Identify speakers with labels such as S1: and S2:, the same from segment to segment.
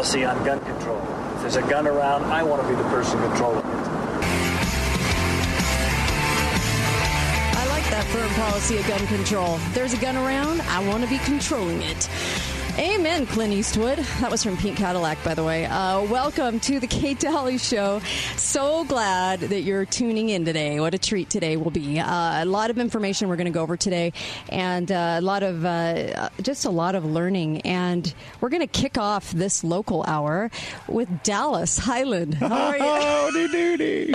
S1: policy on gun control. If there's a gun around, I want to be the person controlling it.
S2: I like that firm policy of gun control. There's a gun around, I want to be controlling it. Amen, Clint Eastwood. That was from Pink Cadillac, by the way. Uh, welcome to the Kate Dalley Show. So glad that you're tuning in today. What a treat today will be. Uh, a lot of information we're going to go over today, and uh, a lot of uh, just a lot of learning. And we're going to kick off this local hour with Dallas Hyland. How are you?
S3: Howdy doody.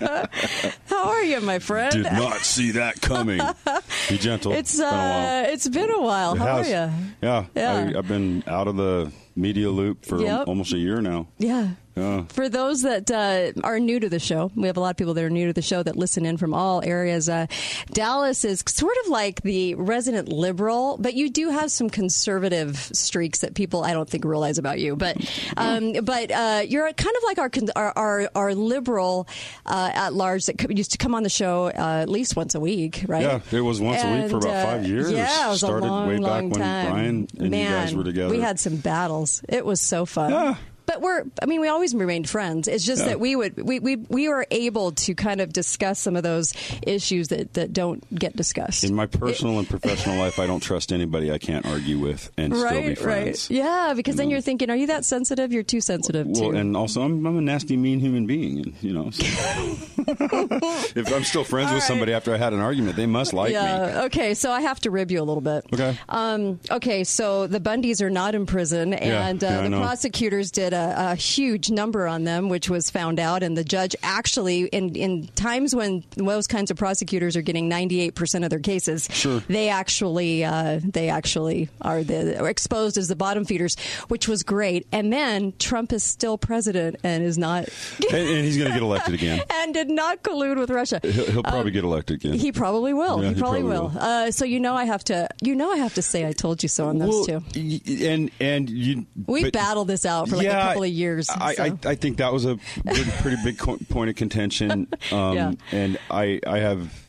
S2: How are you, my friend?
S3: Did not see that coming. Be gentle.
S2: It's
S3: been a while.
S2: uh, it's been a while.
S3: It
S2: How
S3: has.
S2: are you?
S3: Yeah,
S2: Yeah.
S3: I, I've been out of the media loop for
S2: Yep.
S3: almost a year now.
S2: Yeah.
S3: Yeah.
S2: For those that uh, are new to the show, we have a lot of people that are new to the show that listen in from all areas. Uh, Dallas is sort of like the resident liberal, but you do have some conservative streaks that people I don't think realize about you. But um, but uh, you're kind of like our our our, our liberal uh, at large that used to come on the show uh, at least once a week, right?
S3: Yeah, it was once a week for about
S2: uh,
S3: five years.
S2: Yeah, it was
S3: Started
S2: a long,
S3: way back
S2: long
S3: when. Brian and
S2: Man,
S3: you guys were together.
S2: We had some battles. It was so fun.
S3: Yeah.
S2: But we're, I mean, we always remained friends. It's just
S3: Yeah.
S2: that we would, we, we, we were able to kind of discuss some of those issues that, that don't get discussed.
S3: In my personal and professional life, I don't trust anybody I can't argue with and still be friends.
S2: right. Yeah, because then you're thinking, are you that sensitive? You're too sensitive
S3: Well,
S2: too.
S3: and also, I'm, I'm a nasty, mean human being, and you know, so- if I'm still friends
S2: All
S3: with
S2: right.
S3: somebody after I had an argument, they must like me.
S2: Okay. So I have to rib you a little bit.
S3: Okay.
S2: Um, okay. So the Bundys are not in prison, and uh,
S3: yeah, I
S2: the prosecutors did a, a huge number on them, which was found out. And the judge actually, in in times when those kinds of prosecutors are getting ninety eight percent of their cases,
S3: Sure.
S2: they actually uh, they actually are the are exposed as the bottom feeders, which was great. And then Trump is still president and is not.
S3: and, and he's going to get elected again.
S2: And did not collude with Russia.
S3: He'll, he'll probably get elected again.
S2: Um, He probably will.
S3: Yeah,
S2: he,
S3: he
S2: probably,
S3: probably
S2: will.
S3: will.
S2: Uh, so you know I have to. You know I have to say I told you so on those
S3: Well,
S2: two.
S3: and and you
S2: We battled this out for like a couple of years.
S3: I,
S2: so.
S3: I, I think that was a pretty, pretty big co- point of contention. Um,
S2: Yeah.
S3: And I, I have.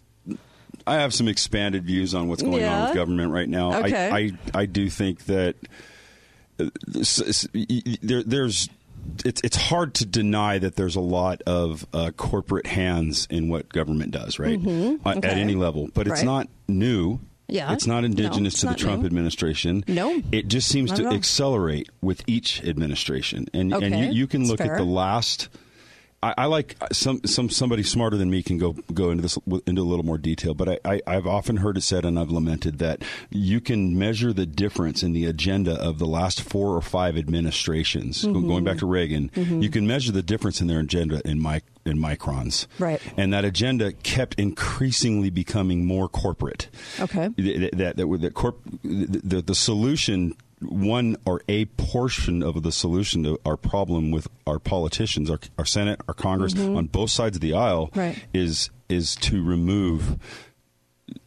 S3: I have some expanded views on what's going on with government right now.
S2: Okay.
S3: I, I, I do think that uh, s- s- y- y- there, there's it's it's hard to deny that there's a lot of uh, corporate hands in what government does, right? Uh,
S2: Mm-hmm. Okay.
S3: At any level, but it's
S2: Right.
S3: not new.
S2: Yeah.
S3: it's not
S2: No,
S3: indigenous
S2: it's
S3: to the Trump
S2: new.
S3: administration.
S2: No.
S3: it just seems
S2: Not
S3: to accelerate with each administration, and and you, you can look at the last. I, I like some some somebody smarter than me can go go into this into a little more detail, but I, I I've often heard it said and I've lamented that you can measure the difference in the agenda of the last four or five administrations,
S2: Mm-hmm.
S3: going back to Reagan. You can measure the difference in their agenda in mic in microns,
S2: Right.
S3: And that agenda kept increasingly becoming more corporate.
S2: Okay.
S3: That that that, that corp, the, the the solution one or a portion of the solution to our problem with our politicians, our, our Senate, our Congress, on both sides of the aisle,
S2: Mm-hmm. Right.
S3: is is to remove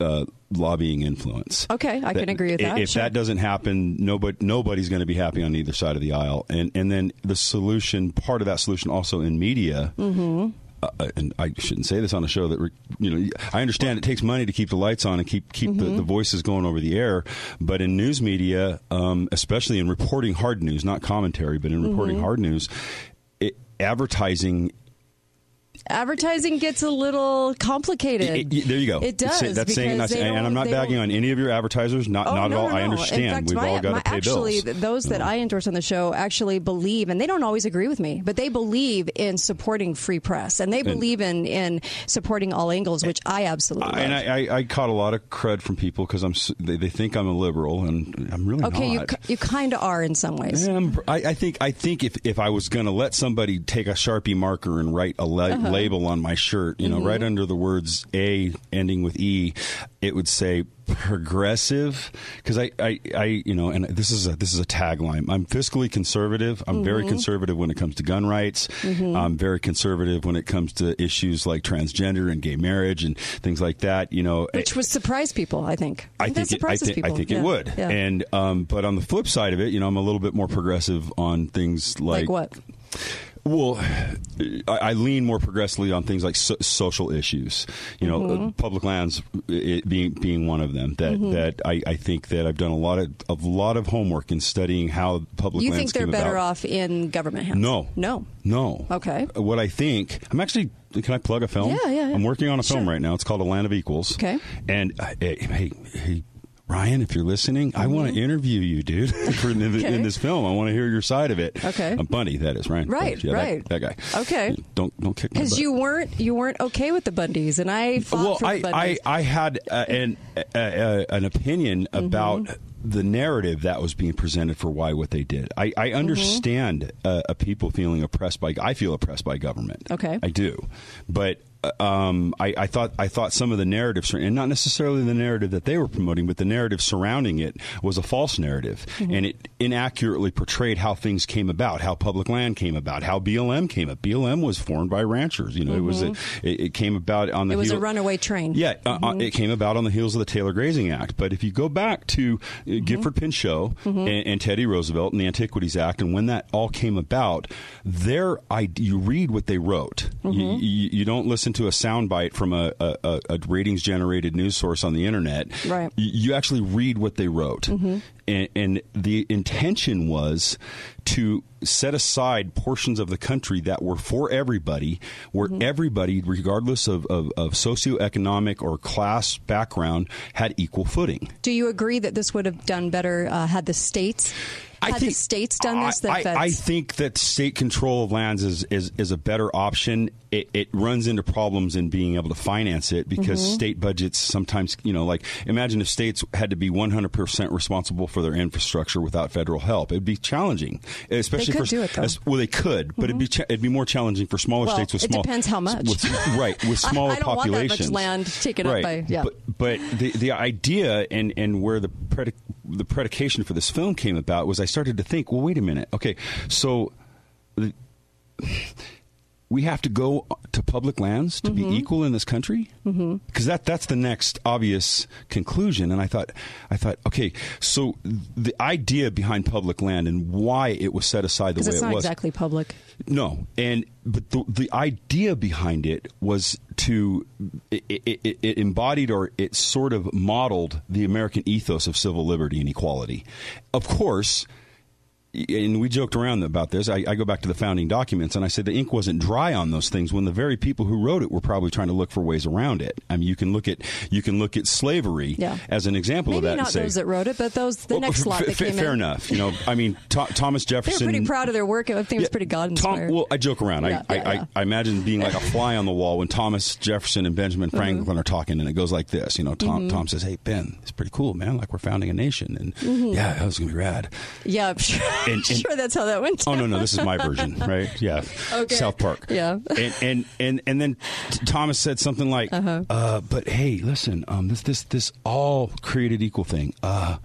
S3: uh, lobbying influence.
S2: Okay, I can agree with that,
S3: If
S2: sure.
S3: that doesn't happen, nobody nobody's going to be happy on either side of the aisle. And and then the solution, part of that solution, also in media.
S2: Mm-hmm.
S3: Uh, and I shouldn't say this on a show that you know. I understand it takes money to keep the lights on and keep keep the, the voices going over the air, but in news media, um, especially in reporting hard news, not commentary, but in reporting hard news, it, advertising
S2: Advertising gets a little complicated.
S3: It- it- there you go.
S2: It does.
S3: Say- That's saying, and I'm not bagging
S2: don't-
S3: on any of your advertisers. Not,
S2: Oh,
S3: not
S2: no,
S3: at all.
S2: no,
S3: I understand.
S2: Fact,
S3: We've
S2: my,
S3: all got
S2: my-
S3: to pay
S2: actually,
S3: bills.
S2: th- those that I endorse on the show actually believe, and they don't always agree with me, but they believe in supporting free press, and they believe in in supporting all angles, which I absolutely.
S3: I- and. I, I, I caught a lot of crud from people because I'm they, they think I'm a liberal, and I'm really
S2: okay, you
S3: not.
S2: ki- you kind of are in some ways.
S3: I, I think I think if, if I was going to let somebody take a sharpie marker and write a la-
S2: Uh-huh.
S3: Label on my shirt, you know,
S2: Mm-hmm.
S3: right under the words A ending with E, it would say progressive because I, I, I you know and this is a this is a tagline i'm fiscally conservative i'm
S2: Mm-hmm.
S3: very conservative when it comes to gun rights i'm very conservative when it comes to issues like transgender and gay marriage and things like that you know
S2: Which would surprise people, I think.
S3: I
S2: that
S3: think it, I
S2: surprises
S3: think, I
S2: people.
S3: think
S2: Yeah.
S3: it would.
S2: Yeah.
S3: And um, but on the flip side of it, you know, I'm a little bit more progressive on things like,
S2: like what?
S3: Well, I, I lean more progressively on things like so, social issues. You know,
S2: Mm-hmm.
S3: uh, public lands being being one of them. That that I, I think that I've done a lot of a lot of homework in studying how public lands
S2: You
S3: lands
S2: think they're better
S3: about.
S2: off in government hands?
S3: No.
S2: No.
S3: No.
S2: Okay.
S3: What I think, I'm actually. Can I plug a film?
S2: Yeah, yeah, yeah.
S3: I'm working on a film right now. It's called A Land of Equals.
S2: Okay.
S3: And uh, hey, hey, Ryan, if you're listening, I want to interview you, dude, for in, the-
S2: Mm-hmm. Okay.
S3: in this film. I want to hear your side of it.
S2: Okay.
S3: Uh, Bundy, that is Ryan.
S2: Right,
S3: Yeah,
S2: right.
S3: That, guy.
S2: Okay.
S3: Don't don't kick
S2: Because you weren't you weren't okay with the Bundys, and I fought
S3: well,
S2: for
S3: I,
S2: the
S3: I. I had uh, an uh, uh, an opinion
S2: Mm-hmm.
S3: about the narrative that was being presented for why what they did. I,
S2: Mm-hmm.
S3: I understand uh, uh, people feeling oppressed by. I feel oppressed by government.
S2: Okay.
S3: I do, but. Uh, Um, I, I thought I thought some of the narratives, and not necessarily the narrative that they were promoting, but the narrative surrounding it was a false narrative,
S2: Mm-hmm.
S3: and it inaccurately portrayed how things came about, how public land came about, how BLM came up. BLM was formed by ranchers. You know, it was a, it, it came about on the
S2: Mm-hmm. it was a
S3: heel-
S2: runaway train.
S3: yeah, uh,
S2: Mm-hmm.
S3: uh, it came about on the heels of the Taylor Grazing Act. But if you go back to uh,
S2: Mm-hmm.
S3: Gifford Pinchot and, and Teddy Roosevelt and the Antiquities Act, and when that all came about, their id- you read what they wrote. You,
S2: Mm-hmm.
S3: you, you don't listen to a soundbite from a, a, a- ratings generated news source on the internet.
S2: Right.
S3: You, you actually read what they wrote,
S2: Mm-hmm.
S3: and, and the intention was to set aside portions of the country that were for everybody, where
S2: Mm-hmm.
S3: everybody, regardless of, of, of socioeconomic or class background, had equal footing.
S2: Do you agree that this would have done better uh, had the states had the states done this?
S3: I, I,
S2: feds?
S3: I think that state control of lands is, is, is a better option. It, it runs into problems in being able to finance it because
S2: Mm-hmm.
S3: state budgets sometimes, you know, like imagine if states had to be 100% responsible for their infrastructure without federal help. It'd be challenging, especially
S2: could
S3: for
S2: do it, though. Mm-hmm.
S3: as- well, they could, but it'd be cha- it'd be more challenging for smaller
S2: Well,
S3: states with small.
S2: it depends how much.
S3: with- right, with
S2: I-
S3: smaller
S2: I don't want that much land taken up by- yeah.
S3: But but the the idea and and where the predic- the predication for this film came about was I started to think, well, wait a minute, okay, so. The, we have to go to public lands to
S2: Mm-hmm.
S3: be equal in this country because mm-hmm. that that's the next obvious conclusion and i thought i thought okay so the idea behind public land and why it was set aside the way
S2: it's
S3: it
S2: not
S3: was
S2: exactly public.
S3: no, and but the, the idea behind it was to it, it, it, it embodied or it sort of modeled the American ethos of civil liberty and equality. Of course, and we joked around about this. I, I go back to the founding documents, and I said the ink wasn't dry on those things when the very people who wrote it were probably trying to look for ways around it. I mean, you can look at you can look at slavery
S2: Yeah.
S3: as an example
S2: Maybe
S3: of that.
S2: not
S3: and say,
S2: those that wrote it, but those the
S3: Well,
S2: next lot
S3: f-
S2: that came
S3: fair
S2: in.
S3: enough. You know, I mean, Tho- Thomas
S2: They were
S3: Jefferson.
S2: pretty proud of their work. I think it was pretty God inspired.
S3: well, I joke around.
S2: Yeah,
S3: I,
S2: yeah,
S3: I,
S2: yeah.
S3: I, imagine being like a fly on the wall when Thomas Jefferson and Benjamin
S2: Mm-hmm.
S3: Franklin are talking, and it goes like this. You know, Tom, Tom says, "Hey, Ben, it's pretty cool, man. Like we're founding a nation, and
S2: Mm-hmm.
S3: yeah, that was gonna be rad."
S2: yeah, I'm sure,
S3: And- and-
S2: sure that's how that went.
S3: Oh no, no, this is my version, right? Yeah,
S2: Okay.
S3: South Park.
S2: Yeah.
S3: and and and and then t- Thomas said something like,
S2: Uh-huh.
S3: uh "But hey, listen, um, this this this all created equal thing. Uh,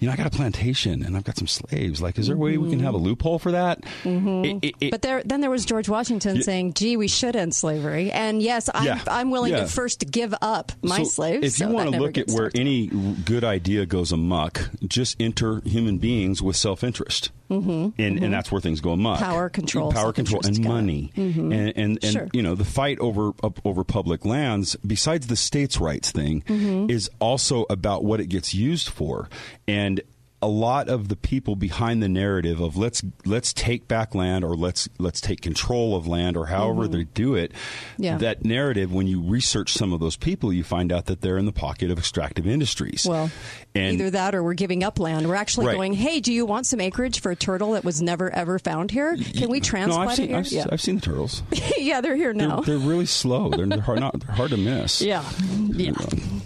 S3: you know, I got a plantation and I've got some slaves. Like, is there a way we can have a loophole for that?" It- it- it-
S2: But there, then there was George Washington
S3: Yeah.
S2: saying, "Gee, we should end slavery." And yes, I'm,
S3: Yeah.
S2: I'm willing
S3: Yeah.
S2: to first give up my
S3: So
S2: slaves.
S3: If you
S2: so
S3: want to look at where any good idea goes amok, just enter human beings with self interest. Mm-hmm. And, and that's where things go amok.
S2: Power, control,
S3: power, control, and
S2: self-interest, got it.
S3: money. And and, and
S2: Sure.
S3: you know the fight over up- over public lands, besides the states' rights thing,
S2: Mm-hmm.
S3: is also about what it gets used for. And a lot of the people behind the narrative of let's let's take back land or let's let's take control of land or however they do it
S2: Mm-hmm. Yeah.
S3: that narrative when you research some of those people you find out that they're in the pocket of extractive industries
S2: Well,
S3: and
S2: Either that or we're giving up land. We're actually
S3: Right.
S2: going, hey, do you want some acreage for a turtle that was never ever found here? Can we
S3: no,
S2: transplant
S3: I've seen,
S2: it here?
S3: I've,
S2: yeah.
S3: I've seen the turtles
S2: yeah, they're here
S3: they're,
S2: now.
S3: they're really slow they're, they're hard not they're hard to miss
S2: yeah, yeah,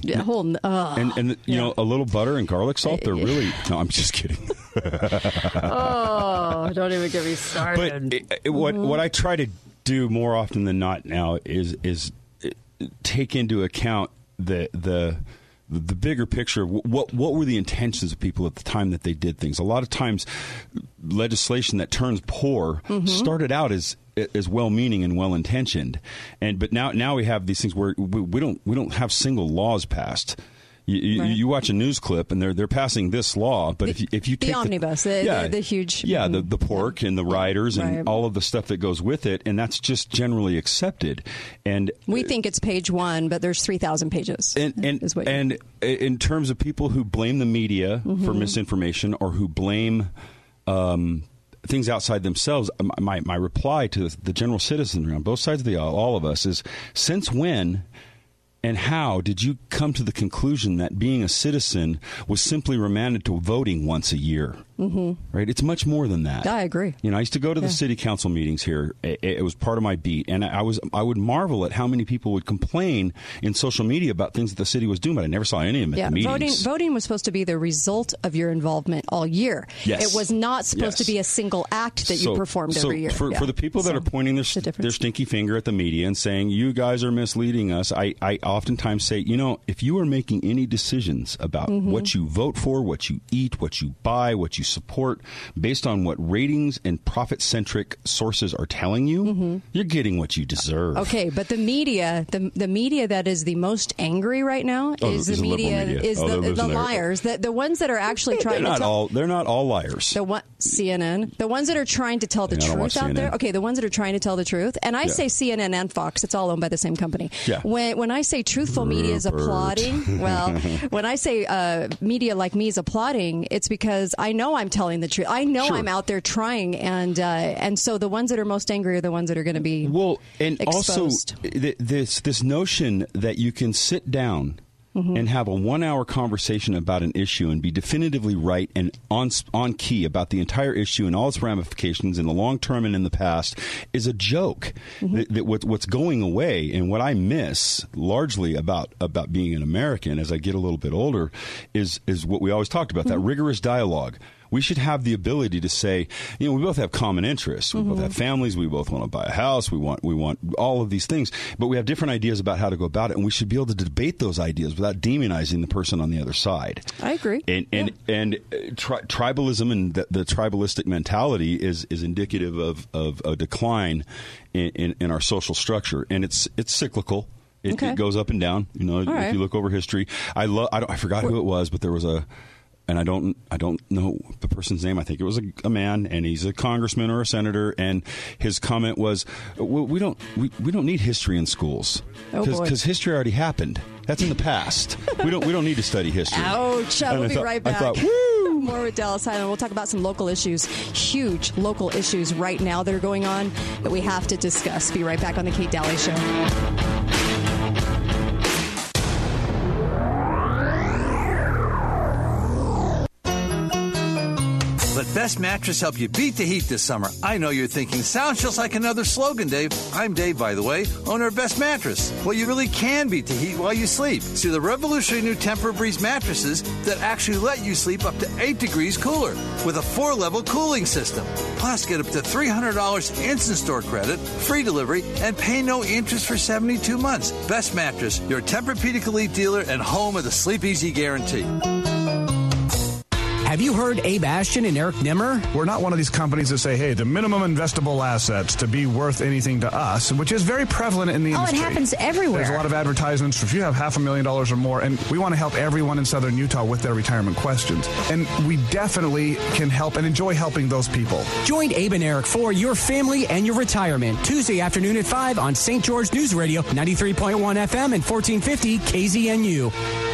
S2: yeah. Whole, uh,
S3: and and you know a little butter and garlic salt they're really no I'm just kidding
S2: oh, don't even get me
S3: but
S2: started.
S3: it, it- what what I try to do more often than not now is is uh, take into account the the the bigger picture of what what were the intentions of people at the time that they did things. A lot of times, legislation that turns poor started out as as well meaning and well intentioned, and but now now we have these things where we, we don't we don't have single laws passed. You, you, you, watch a news clip and they're they're passing this law, but
S2: the,
S3: if you if you
S2: the
S3: take
S2: omnibus, the,
S3: yeah,
S2: the, the, huge
S3: yeah the the pork and the riders and
S2: Right.
S3: all of the stuff that goes with it, and that's just generally accepted. And
S2: we think it's page one, but there's three thousand pages.
S3: and and,
S2: is what
S3: and in terms of people who blame the media
S2: Mm-hmm.
S3: for misinformation or who blame um, things outside themselves, my my reply to the general citizen on both sides of the aisle, all of us, is since when. And how did you come to the conclusion that being a citizen was simply remanded to voting once a year? Mm-hmm. Right? It's much more than that.
S2: I agree.
S3: You know, I used to go to the
S2: Yeah.
S3: city council meetings here. It, it was part of my beat, and I was I would marvel at how many people would complain in social media about things that the city was doing, but I never saw any of them
S2: yeah,
S3: at the
S2: voting
S3: meetings.
S2: voting was supposed to be the result of your involvement all year.
S3: Yes.
S2: It was not supposed
S3: Yes.
S2: to be a single act that
S3: So-
S2: you performed
S3: so
S2: every year.
S3: For,
S2: Yeah.
S3: for the people that
S2: So,
S3: are pointing their,
S2: the
S3: their stinky finger at the media and saying, you guys are misleading us, I, I oftentimes say, you know, if you are making any decisions about
S2: Mm-hmm.
S3: what you vote for, what you eat, what you buy, what you support, based on what ratings and profit centric sources are telling you, you're getting what you deserve.
S2: Mm-hmm. Okay, but the media, the the media that is the most angry right now
S3: Oh,
S2: is the media,
S3: media.
S2: is
S3: Oh,
S2: the, the liars, the the ones that are actually
S3: They're
S2: trying to
S3: not
S2: tell.
S3: all. They're not all liars.
S2: the one CNN, the ones that are trying to tell the
S3: Yeah,
S2: truth out there. Okay, the ones that are trying to tell the truth, and I
S3: Yeah.
S2: say CNN and Fox. It's all owned by the same company.
S3: Yeah.
S2: When when I say truthful media is applauding, well, when I say uh, media like me is applauding, it's because I know I'm telling the truth. I know
S3: Sure.
S2: I'm out there trying, and uh, and so the ones that are most angry are the ones that are going to be
S3: Well, and
S2: exposed.
S3: also th- this this notion that you can sit down
S2: Mm-hmm.
S3: and have a one hour conversation about an issue and be definitively right and on on key about the entire issue and all its ramifications in the long term and in the past is a joke.
S2: Mm-hmm.
S3: That, that what, what's going away and what I miss largely about about being an American as I get a little bit older is is what we always talked about that
S2: Mm-hmm.
S3: rigorous dialogue. We should have the ability to say, you know, we both have common interests. We both
S2: Mm-hmm.
S3: have families. We both want to buy a house. We want we want all of these things, but we have different ideas about how to go about it, and we should be able to debate those ideas without demonizing the person on the other side.
S2: I agree.
S3: And and and uh, tri- tribalism and the, the tribalistic mentality is is indicative of of a decline in, in, in our social structure, and it's it's cyclical. It,
S2: Okay.
S3: it goes up and down. You know, if
S2: right.
S3: you look over history, I love. I, don't, I forgot who it was, but there was a, and I don't. I don't know the person's name. I think it was a, a man, and he's a congressman or a senator. And his comment was, "We, we don't. We, we don't need history in schools
S2: Oh,
S3: because history already happened. That's in the past. we don't. We don't need to study history."
S2: Ouch! I will be
S3: thought-
S2: right back.
S3: thought!
S2: More with Dallas Hyland. We'll talk about some local issues, huge local issues right now that are going on that we have to discuss. Be right back on the Kate Dalley Show.
S4: Best Mattress help you beat the heat this summer. I know you're thinking, sounds just like another slogan, Dave. I'm Dave, by the way, owner of Best Mattress. Well, you really can beat the heat while you sleep. See the revolutionary new Tempur-Breeze mattresses that actually let you sleep up to 8 degrees cooler with a four level cooling system. Plus, get up to $300 instant store credit, free delivery, and pay no interest for 72 months. Best Mattress, your Tempur-Pedic Elite dealer and home of the Sleep Easy Guarantee.
S5: Have you heard Abe Ashton and Eric Nimmer?
S6: We're not one of these companies that say, hey, the minimum investable assets to be worth anything to us, which is very prevalent in the industry.
S7: Oh, it happens everywhere.
S6: There's a lot of advertisements for if you have half a million dollars or more, and we want to help everyone in southern Utah with their retirement questions. And we definitely can help and enjoy helping those people.
S5: Join Abe and Eric for your family and your retirement Tuesday afternoon at 5 on St. George News Radio, 93.1 FM and 1450 KZNU.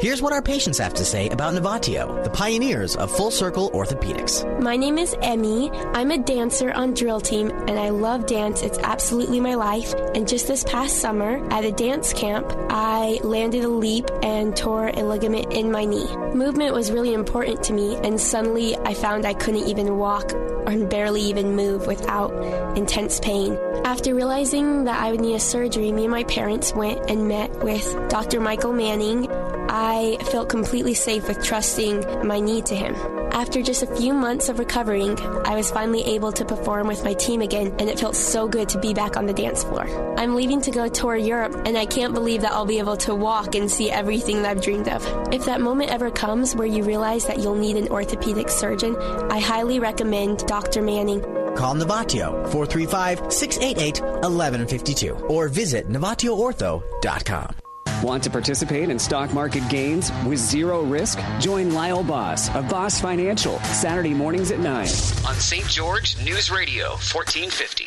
S8: Here's what our patients have to say about Novatio, the pioneers of full circle orthopedics.
S9: My name is Emmy. I'm a dancer on drill team and I love dance. It's absolutely my life. And just this past summer at a dance camp, I landed a leap and tore a ligament in my knee. Movement was really important to me and suddenly I found I couldn't even walk or barely even move without intense pain. After realizing that I would need a surgery, me and my parents went and met with Dr. Michael Manning. I felt completely safe with trusting my knee to him. After just a few months of recovering, I was finally able to perform with my team again, and it felt so good to be back on the dance floor. I'm leaving to go tour Europe, and I can't believe that I'll be able to walk and see everything that I've dreamed of. If that moment ever comes where you realize that you'll need an orthopedic surgeon, I highly recommend Dr. Manning.
S8: Call Novatio 435 688 1152 or visit NovatioOrtho.com.
S7: Want to participate in stock market gains with zero risk? Join Lyle Boss of Boss Financial Saturday mornings at 9
S10: on St. George News Radio 1450.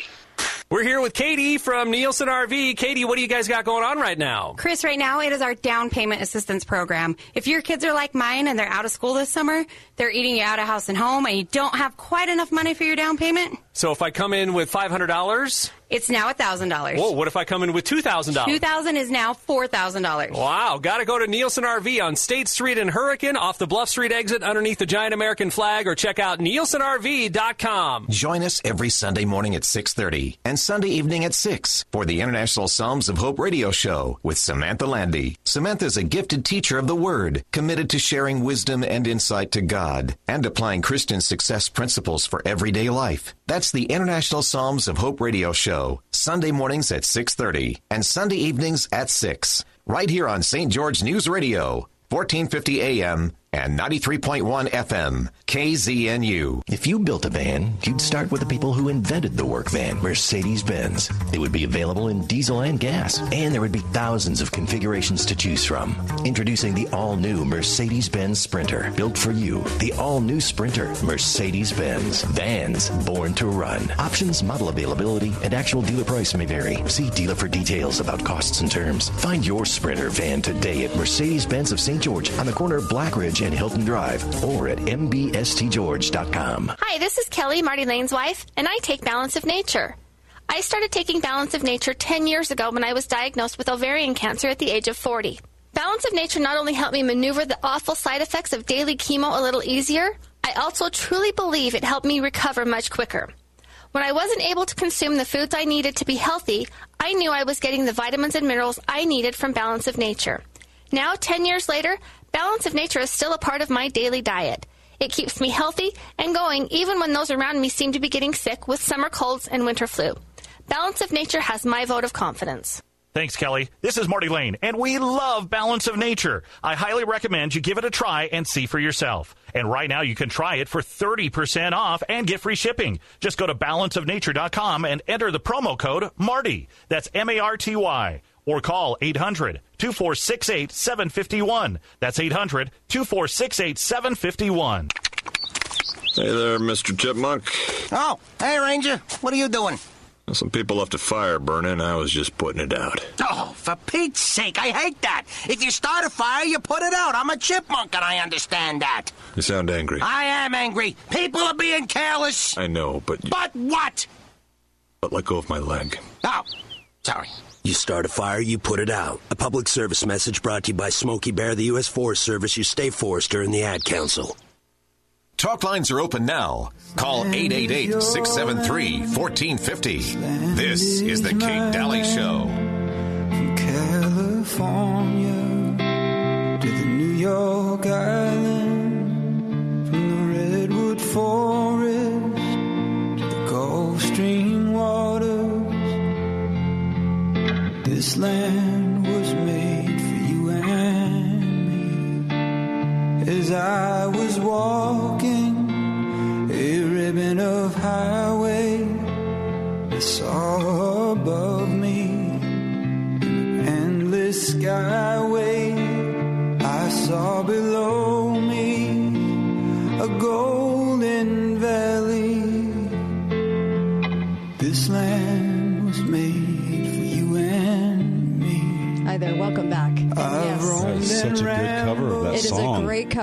S11: We're here with Katie from Nielsen RV. Katie, what do you guys got going on right now?
S12: Chris, right now it is our down payment assistance program. If your kids are like mine and they're out of school this summer, they're eating you out of house and home, and you don't have quite enough money for your down payment.
S11: So if I come in with $500,
S12: it's now $1,000.
S11: Whoa, what if I come in with $2,000?
S12: 2000 is now $4,000.
S11: Wow, gotta go to Nielsen RV on State Street in Hurricane off the Bluff Street exit underneath the giant American flag or check out nielsenrv.com.
S13: Join us every Sunday morning at 6.30 and Sunday evening at 6 for the International Psalms of Hope radio show with Samantha Landy. Samantha is a gifted teacher of the Word, committed to sharing wisdom and insight to God and applying Christian success principles for everyday life. That's the International Psalms of Hope radio show Sunday mornings at 6:30 and Sunday evenings at 6, right here on St. George News Radio, 1450 AM and 93.1 FM, KZNU.
S14: If you built a van, you'd start with the people who invented the work van, Mercedes Benz. It would be available in diesel and gas, and there would be thousands of configurations to choose from. Introducing the all new Mercedes Benz Sprinter, built for you. The all new Sprinter, Mercedes Benz. Vans born to run. Options, model availability, and actual dealer price may vary. See dealer for details about costs and terms. Find your Sprinter van today at Mercedes Benz of St. George on the corner of Blackridge and Hilton Drive or at mbstgeorge.com.
S15: Hi, this is Kelly, Marty Lane's wife, and I take Balance of Nature. I started taking Balance of Nature 10 years ago when I was diagnosed with ovarian cancer at the age of 40. Balance of Nature not only helped me maneuver the awful side effects of daily chemo a little easier, I also truly believe it helped me recover much quicker. When I wasn't able to consume the foods I needed to be healthy, I knew I was getting the vitamins and minerals I needed from Balance of Nature. Now, 10 years later, Balance of Nature is still a part of my daily diet. It keeps me healthy and going even when those around me seem to be getting sick with summer colds and winter flu. Balance of Nature has my vote of confidence.
S16: Thanks, Kelly. This is Marty Lane, and we love Balance of Nature. I highly recommend you give it a try and see for yourself. And right now, you can try it for 30% off and get free shipping. Just go to balanceofnature.com and enter the promo code MARTY. That's M A R T Y or call 800 2468 751. That's 800 2468 751.
S17: Hey there, Mr. Chipmunk.
S18: Oh, hey, Ranger. What are you doing?
S17: Some people left a fire burning. I was just putting it out.
S18: Oh, for Pete's sake, I hate that. If you start a fire, you put it out. I'm a chipmunk and I understand that.
S17: You sound angry.
S18: I am angry. People are being careless.
S17: I know, but. You...
S18: But what?
S17: But let go of my leg.
S18: Oh, sorry.
S19: You start a fire, you put it out. A public service message brought to you by Smokey Bear, the U.S. Forest Service, your state forester, and the Ad Council.
S13: Talk lines are open now. Call 888 673 1450. This is The Kate Dalley Show.
S20: From California to the New York Island, from the Redwood Forest this land was made for you and me. As I was walking a ribbon of highway I saw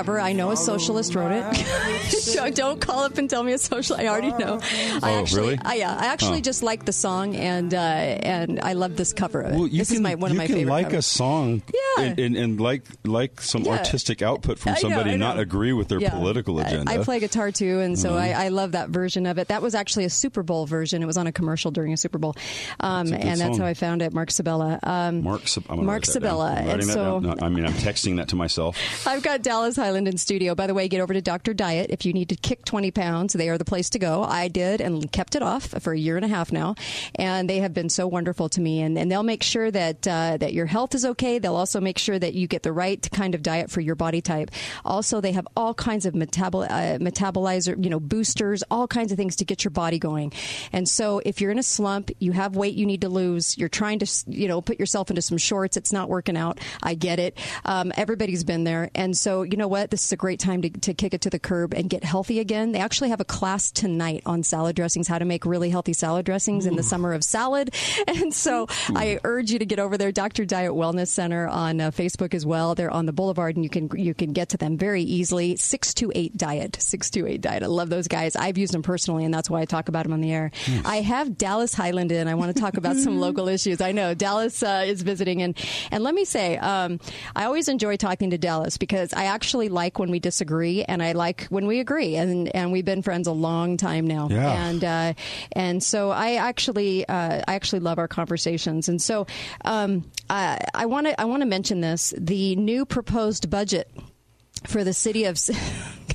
S3: song.
S2: A great cover. I know a socialist wrote it. don't, don't call up and tell me a social. I already know. I
S3: Oh,
S2: actually,
S3: really?
S2: I, yeah, I actually
S3: Huh.
S2: just like the song, and uh, and I love this cover of it.
S3: Well, you
S2: this
S3: can,
S2: is my one
S3: you
S2: of my
S3: can
S2: favorite.
S3: like
S2: covers.
S3: a song
S2: Yeah.
S3: and, and, and like like some
S2: Yeah.
S3: artistic output from
S2: I know,
S3: somebody not agree with their
S2: Yeah.
S3: political agenda.
S2: I, play guitar too, and so
S3: Mhm.
S2: I, I love that version of it. That was actually a Super Bowl version. It was on a commercial during a Super Bowl, um,
S3: That's a good
S2: and that's how I found it. Mark Sabella. Um,
S3: Mark, Sab- I'm
S2: Mark
S3: write that down.
S2: Sabella.
S3: I'm
S2: And
S3: that
S2: so
S3: down. No, I mean, I'm texting that to myself.
S2: I've got Dallas Hyland in studio. By the way, get over to Dr. Diet if you need to kick 20 pounds. They are the place to go. I did and kept it off for a year and a half now, and they have been so wonderful to me. And, and they'll make sure that uh, that your health is okay. They'll also make sure that you get the right kind of diet for your body type. Also, they have all kinds of metabol- uh, metabolizer, you know, boosters, all kinds of things to get your body going. And so, if you're in a slump, you have weight you need to lose, you're trying to, you know, put yourself into some shorts, it's not working out. I get it. Um, everybody's been there. And so, you know what? This is a great time to, to kick it to the curb and get healthy again. They actually have a class tonight on salad dressings, how to make really healthy salad dressings in the summer of salad. And so, I urge you to get over there. Dr. Diet Wellness Center on uh, Facebook as well. They're on the Boulevard, and you can you can get to them very easily. Six two eight Diet, six two eight Diet. I love those guys. I've used them personally, and that's why I talk about them on the air. I have Dallas Hyland in. I want to talk about some local issues. I know Dallas uh, is visiting, and and let me say, um, I always enjoy talking to Dallas because I actually like when we disagree, and I like when we agree, and and we've been friends a long time now.
S3: Yeah.
S2: And uh, and so I actually uh, I actually love our conversations, and so um, I want to I want to mention this: the new proposed budget for the city of.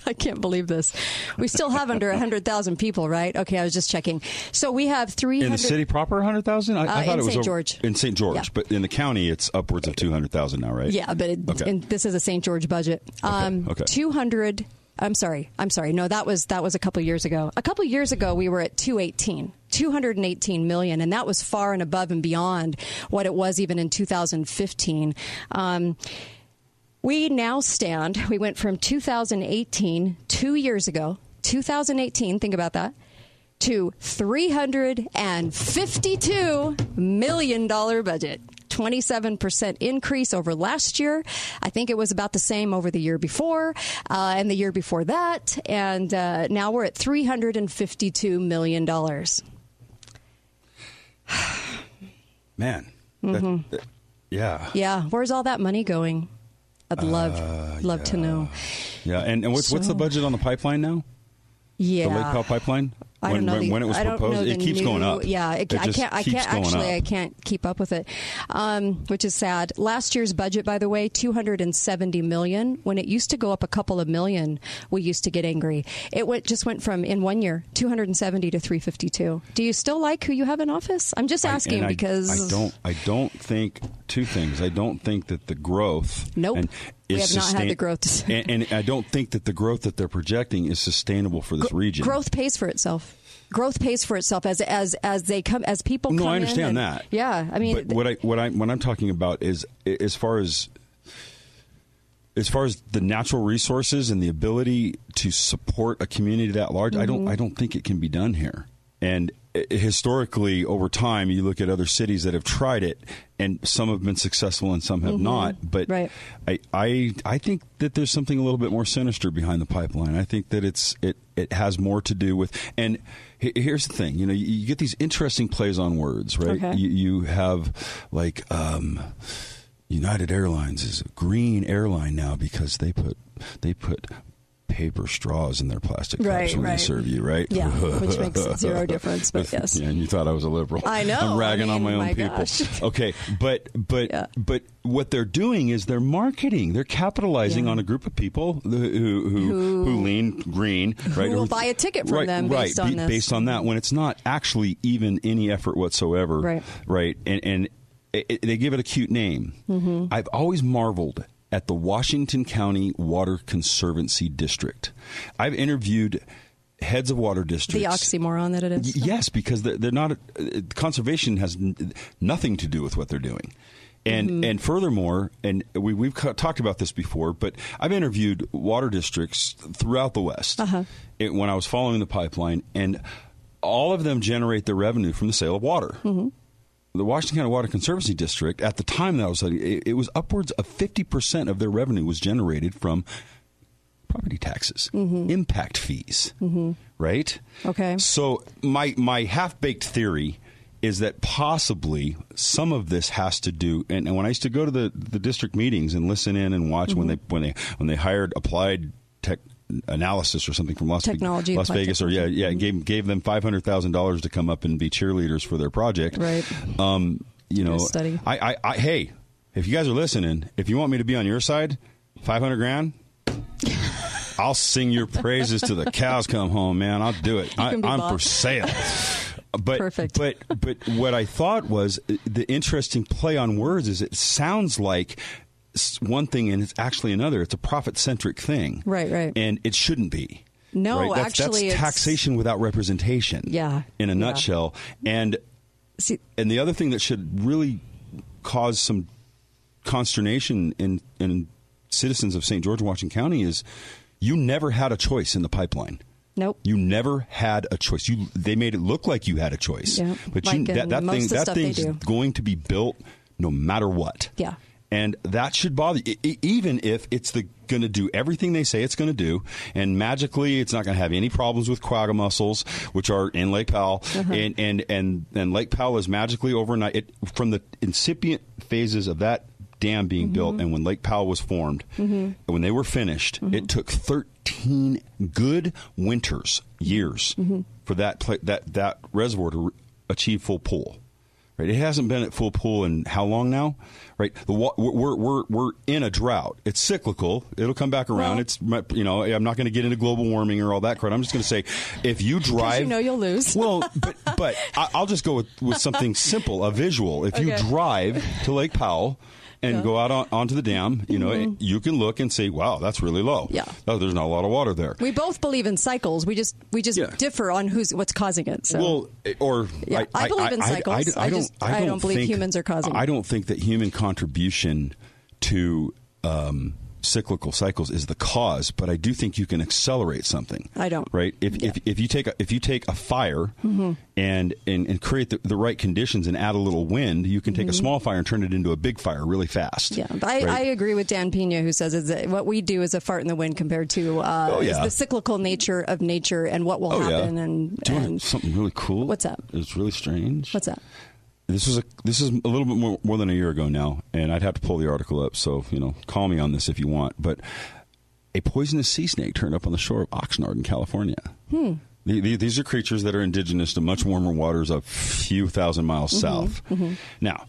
S2: I can't believe this. We still have under 100,000 people, right? Okay, I was just checking. So we have 300
S3: In the city proper, 100,000? I, I
S2: Uh,
S3: thought
S2: in
S3: it was
S2: St.
S3: over-
S2: George.
S3: In St. George,
S2: Yeah.
S3: but in the county, it's upwards of 200,000 now, right?
S2: Yeah, but it,
S3: Okay.
S2: this is a St. George budget. Um,
S3: okay.
S2: 200. I'm sorry. I'm sorry. No, that was that was a couple years ago. A couple years ago, we were at 218. 218 million, and that was far and above and beyond what it was even in 2015. Um, we now stand, we went from 2018, two years ago, 2018, think about that, to $352 million budget. 27% increase over last year. I think it was about the same over the year before uh, and the year before that. And uh, now we're at $352 million.
S3: Man. that-
S2: Mhm.
S3: that- yeah.
S2: Yeah. Where's all that money going? I'd love,
S3: Uh,
S2: love to know.
S3: Yeah. And, and what's, what's the budget on the pipeline now?
S2: Yeah.
S3: The Lake Powell pipeline?
S2: I
S3: when,
S2: don't know
S3: when,
S2: the-
S3: when it was
S2: I don't
S3: proposed,
S2: know the
S3: it keeps
S2: new-
S3: going up.
S2: Yeah, it, I can't. I can't actually.
S3: up.
S2: I can't keep up with it, um, which is sad. Last year's budget, by the way, two hundred and seventy million. When it used to go up a couple of million, we used to get angry. It went just went from in one year two hundred and seventy to three fifty two. Do you still like who you have in office? I'm just asking
S3: I-
S2: because
S3: I don't. I don't think two things. I don't think that the growth.
S2: Nope.
S3: and
S2: We have not had the growth.
S3: and, and I don't think that the growth that they're projecting is sustainable for this region.
S2: growth pays for itself. Growth pays for itself as as as they come as people.
S3: No,
S2: come
S3: I understand
S2: and-
S3: that.
S2: Yeah, I mean,
S3: but what I what I what I'm talking about is as far as as far as the natural resources and the ability to support a community that large, I don't
S2: Mhm.
S3: I don't think it can be done here. And historically, over time, you look at other cities that have tried it, and some have been successful and some have
S2: Mhm.
S3: not. But
S2: Right.
S3: I, I I think that there's something a little bit more sinister behind the pipeline. I think that it's it it has more to do with and here's the thing. You know, you, you get these interesting plays on words, right?
S2: Okay.
S3: You, you have like um, United Airlines is a green airline now because they put they put paper straws in their plastic cups
S2: Right,
S3: when they serve you, right?
S2: Yeah, which makes zero difference, but yes.
S3: Yeah, and you thought I was a liberal.
S2: I know.
S3: I'm ragging
S2: I
S3: on my own
S2: my
S3: people.
S2: gosh.
S3: Okay, but but but what they're doing is they're marketing. They're capitalizing
S2: Yeah.
S3: on a group of people who who who,
S2: Who-
S3: who lean green, right?
S2: will buy a ticket from
S3: right,
S2: them
S3: right,
S2: based on
S3: be- based on that when it's not actually even any effort whatsoever,
S2: Right.
S3: Right, and and it, it- they give it a cute name.
S2: Mhm.
S3: I've always marveled at the Washington County Water Conservancy District. I've interviewed heads of water districts.
S2: the oxymoron that it is.
S3: Y- Yes, because they're, they're not. Uh, conservation has n- nothing to do with what they're doing. And
S2: Mhm.
S3: and furthermore, and we, we've ca- talked about this before, but I've interviewed water districts throughout the West
S2: Uh-huh.
S3: it, when I was following the pipeline, and all of them generate their revenue from the sale of water. The Washington County Water Conservancy District, at the time that I was studying, it, it was upwards of 50% of their revenue was generated from property taxes, impact fees, right?
S2: Okay.
S3: So my my half baked theory is that possibly some of this has to do and, and when I used to go to the, the district meetings and listen in and watch when they
S2: Mm-hmm.
S3: when they when they hired applied tech analysis or something from Las,
S2: Technology,
S3: Las Vegas or yeah yeah gave gave them five hundred thousand dollars to come up and be cheerleaders for their project
S2: Right.
S3: um you know
S2: study.
S3: I, I, I hey if you guys are listening, if you want me to be on your side, five hundred grand. I'll sing your praises to the cows come home, man. I'll do it. I, I'm
S2: bought.
S3: for sale. But
S2: Perfect.
S3: but but what I thought was uh, the interesting play on words is it sounds like one thing and it's actually another. It's a profit centric thing,
S2: Right, right.
S3: And it shouldn't be.
S2: No,
S3: right? that's,
S2: actually,
S3: that's
S2: it's-
S3: taxation without representation.
S2: Yeah,
S3: in a
S2: yeah.
S3: nutshell. And See, and the other thing that should really cause some consternation in in citizens of St. George Washington County is you never had a choice in the pipeline.
S2: Nope.
S3: You never had a choice. You they made it look like you had a choice.
S2: Yeah,
S3: But
S2: like
S3: you, that, that thing that thing's going to be built no matter what.
S2: Yeah.
S3: And that should bother you, even if it's the going to do everything they say it's going to do, and magically it's not going to have any problems with quagga mussels, which are in Lake Powell,
S2: Uh-huh.
S3: and, and and and Lake Powell is magically overnight. It, from the incipient phases of that dam being
S2: Mm-hmm.
S3: built, and when Lake Powell was formed,
S21: Mhm.
S3: when they were finished,
S2: Mm-hmm.
S3: it took thirteen good winters, years,
S2: Mm-hmm.
S3: for that pla- that that reservoir to re- achieve full pool. Right, it hasn't been at full pool in how long now? Right, the we're we're we're in a drought. It's cyclical. It'll come back around.
S2: Well-
S3: it's you know I'm not going to get into global warming or all that crap. I'm just going to say if you drive,
S2: you know you'll lose.
S3: well, but but I, I'll just go with, with something simple, a visual. If you drive to Lake Powell and
S2: Yeah.
S3: go out on, onto the dam, you know,
S2: Mhm.
S3: you can look and say, "Wow, that's really low."
S2: Yeah.
S3: oh, there's not a lot of water there.
S2: We both believe in cycles. We just we just differ on who's what's causing it. So
S3: Well, or
S2: Yeah, I believe in cycles. I just- I don't believe
S3: think-
S2: humans are causing
S3: I don't think that human contribution to um, cyclical cycles is the cause, but I do think you can accelerate something.
S2: I don't.
S3: Right? If if, if you take a, if you take a fire
S2: Mhm.
S3: and, and and create the, the right conditions and add a little wind, you can take
S2: Mhm.
S3: a small fire and turn it into a big fire really fast.
S2: Yeah, but I,
S3: Right?
S2: I agree with Dan Pena, who says is that what we do is a fart in the wind compared to uh,
S3: Oh, yeah.
S2: the cyclical nature of nature and what will
S3: Oh, yeah.
S2: happen. And,
S3: you want
S2: and
S3: something really cool?
S2: What's that?
S3: It's really strange.
S2: what's that?
S3: This was a this is a little bit more, more than a year ago now, and I'd have to pull the article up. So you know, call me on this if you want. But a poisonous sea snake turned up on the shore of Oxnard in California.
S2: Hmm.
S3: The, the, these are creatures that are indigenous to much warmer waters a few thousand miles
S2: Mm-hmm.
S3: south. Now,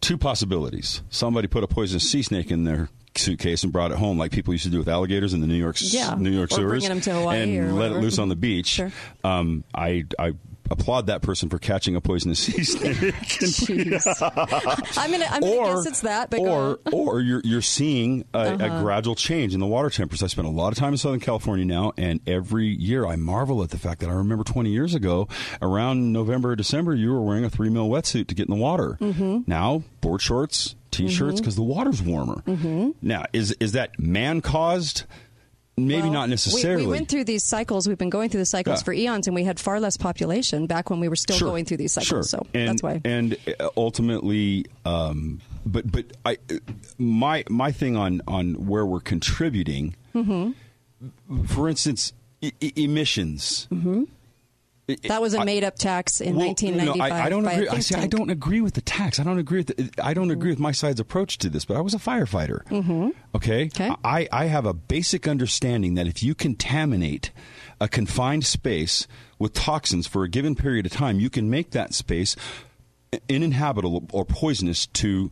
S3: two possibilities: somebody put a poisonous sea snake in their suitcase and brought it home, like people used to do with alligators in the New York
S2: Yeah,
S3: New York
S2: or
S3: sewers,
S2: bringing 'em to
S3: and let it loose on the beach.
S2: Sure.
S3: Um, I I applaud that person for catching a poisonous sea snake.
S2: I'm gonna I'm gonna guess it's that. But
S3: or or you're you're seeing a, a
S2: Uh-huh.
S3: gradual change in the water temperatures. I spend a lot of time in Southern California now, and every year I marvel at the fact that I remember 20 years ago, around November or December, you were wearing a three mil wetsuit to get in the water.
S2: Mhm.
S3: Now board shorts, t-shirts, because the water's warmer.
S2: Mhm.
S3: Now is is that man caused? Maybe
S2: Well,
S3: not necessarily.
S2: We, went through these cycles. We've been going through the cycles
S3: Yeah.
S2: for eons, and we had far less population back when we were still
S3: Sure.
S2: going through these cycles.
S3: Sure.
S2: So
S3: and,
S2: that's why.
S3: And uh, ultimately, um, but but I my my thing on on where we're contributing,
S2: hmm
S3: for instance, e- emissions.
S2: hmm
S3: I-
S2: That was a made-up tax in
S3: Well,
S2: 1995.
S3: no, I, I don't agree. I see. I don't agree with the tax. I don't agree with. The, I don't agree with my side's approach to this. But I was a firefighter.
S2: Mhm.
S3: Okay. I, I have a basic understanding that if you contaminate a confined space with toxins for a given period of time, you can make that space uninhabitable or poisonous to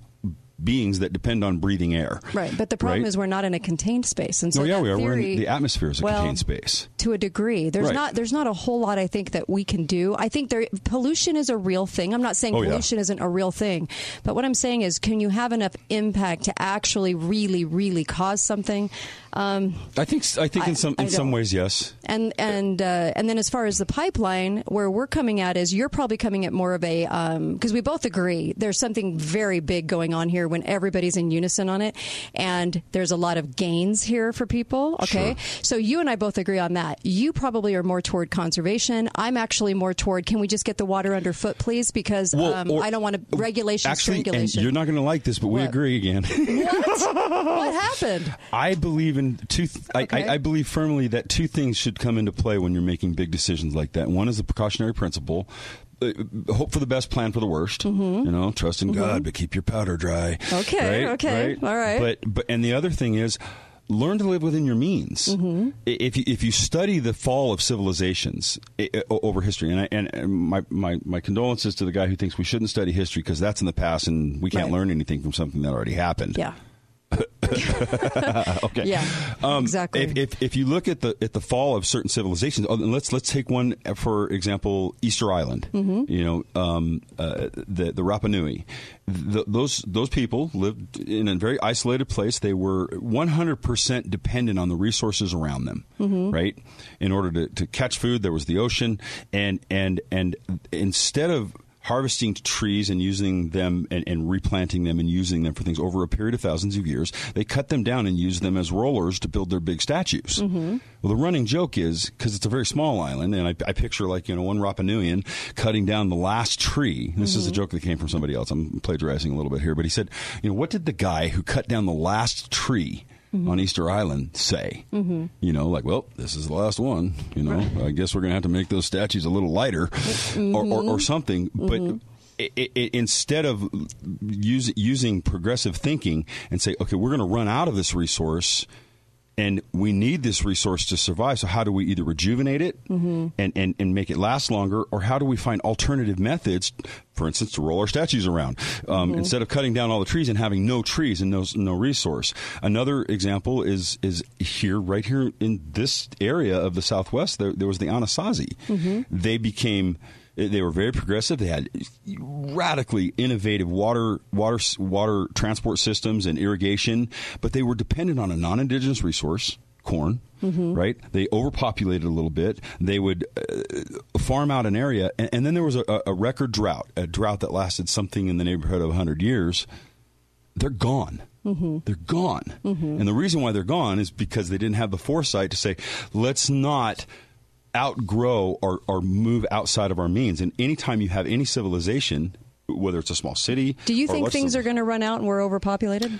S3: beings that depend on breathing air.
S2: Right, but the problem
S3: Right?
S2: is we're not in a contained space, and so
S3: no, yeah, we are. We're in the atmosphere is a
S2: well,
S3: contained space.
S2: to a degree. There's
S3: Right.
S2: not there's not a whole lot I think that we can do. I think there pollution is a real thing. I'm not saying
S3: Oh, yeah.
S2: pollution isn't a real thing, but what I'm saying is, can you have enough impact to actually really really cause something? Um,
S3: I think. I think
S2: I-
S3: in some in some ways, yes.
S2: and and uh, and then as far as the pipeline, where we're coming at is you're probably coming at more of a because we both agree there's something very big going on here when everybody's in unison on it, and there's a lot of gains here for people. Okay, so you and I both agree on that. You probably are more toward conservation. I'm actually more toward can we just get the water underfoot, please? Because
S3: Well,
S2: um,
S3: or-
S2: I don't want to regulation
S3: Actually, and
S2: strangulation.
S3: you're not going to like this, but we
S2: What?
S3: agree again.
S2: what? what happened?
S3: I believe in two. Th- I,
S2: Okay.
S3: I, I believe firmly that two things should come into play when you're making big decisions like that. One is the precautionary principle. Uh, hope for the best, plan for the worst.
S2: Mhm.
S3: You know, trust in
S2: Mhm.
S3: God, but keep your powder dry.
S2: Okay,
S3: Right?
S2: okay,
S3: Right?
S2: all right.
S3: But but and the other thing is. learn to live within your means.
S2: Mm-hmm.
S3: If you, if you study the fall of civilizations over history, and, I, and and my, my, my condolences to the guy who thinks we shouldn't study history because that's in the past and we can't
S2: Right.
S3: learn anything from something that already happened.
S2: Yeah.
S3: okay.
S2: Yeah,
S3: Um,
S2: exactly.
S3: If, if, if you look at the at the fall of certain civilizations, oh, let's let's take one for example, Easter Island.
S2: Mhm.
S3: You know, um, uh, the the Rapa Nui. Th those those people lived in a very isolated place. They were 100 percent dependent on the resources around them.
S2: Mhm.
S3: Right. In order to, to catch food, there was the ocean, and and and instead of harvesting trees and using them and, and replanting them and using them for things over a period of thousands of years, they cut them down and use them as rollers to build their big statues.
S2: Mm-hmm.
S3: Well, the running joke is because it's a very small island, and I, I picture like you know one Rapa Nuian cutting down the last tree. This is a
S2: Mhm.
S3: joke that came from somebody else. I'm plagiarizing a little bit here, but he said, you know, what did the guy who cut down the last tree?
S2: Mhm.
S3: On Easter Island, say,
S2: Mhm.
S3: you know, like, well, this is the last one. You know, I guess we're going to have to make those statues a little lighter, or, or, or
S2: Mhm.
S3: something. But
S2: Mhm.
S3: i i i instead of use, using progressive thinking and say, okay, we're going to run out of this resource, and we need this resource to survive. So how do we either rejuvenate it
S2: Mhm.
S3: and, and, and make it last longer, or how do we find alternative methods, for instance, to roll our statues around um,
S2: Mhm.
S3: instead of cutting down all the trees and having no trees and no no resource. Another example is is here, right here in this area of the Southwest. There, there was the Anasazi.
S2: Mhm.
S3: They became. They were very progressive. They had radically innovative water, water, water transport systems and irrigation, but they were dependent on a non-indigenous resource, corn.
S2: Mhm.
S3: Right? They overpopulated a little bit. They would uh, farm out an area, and, and then there was a, a record drought, a drought that lasted something in the neighborhood of 100 years. They're gone.
S2: Mm-hmm.
S3: They're gone.
S2: Mhm.
S3: And the reason why they're gone is because they didn't have the foresight to say, let's not outgrow or, or move outside of our means. And anytime you have any civilization, whether it's a small city,
S2: Do you think things are going to run out and we're overpopulated?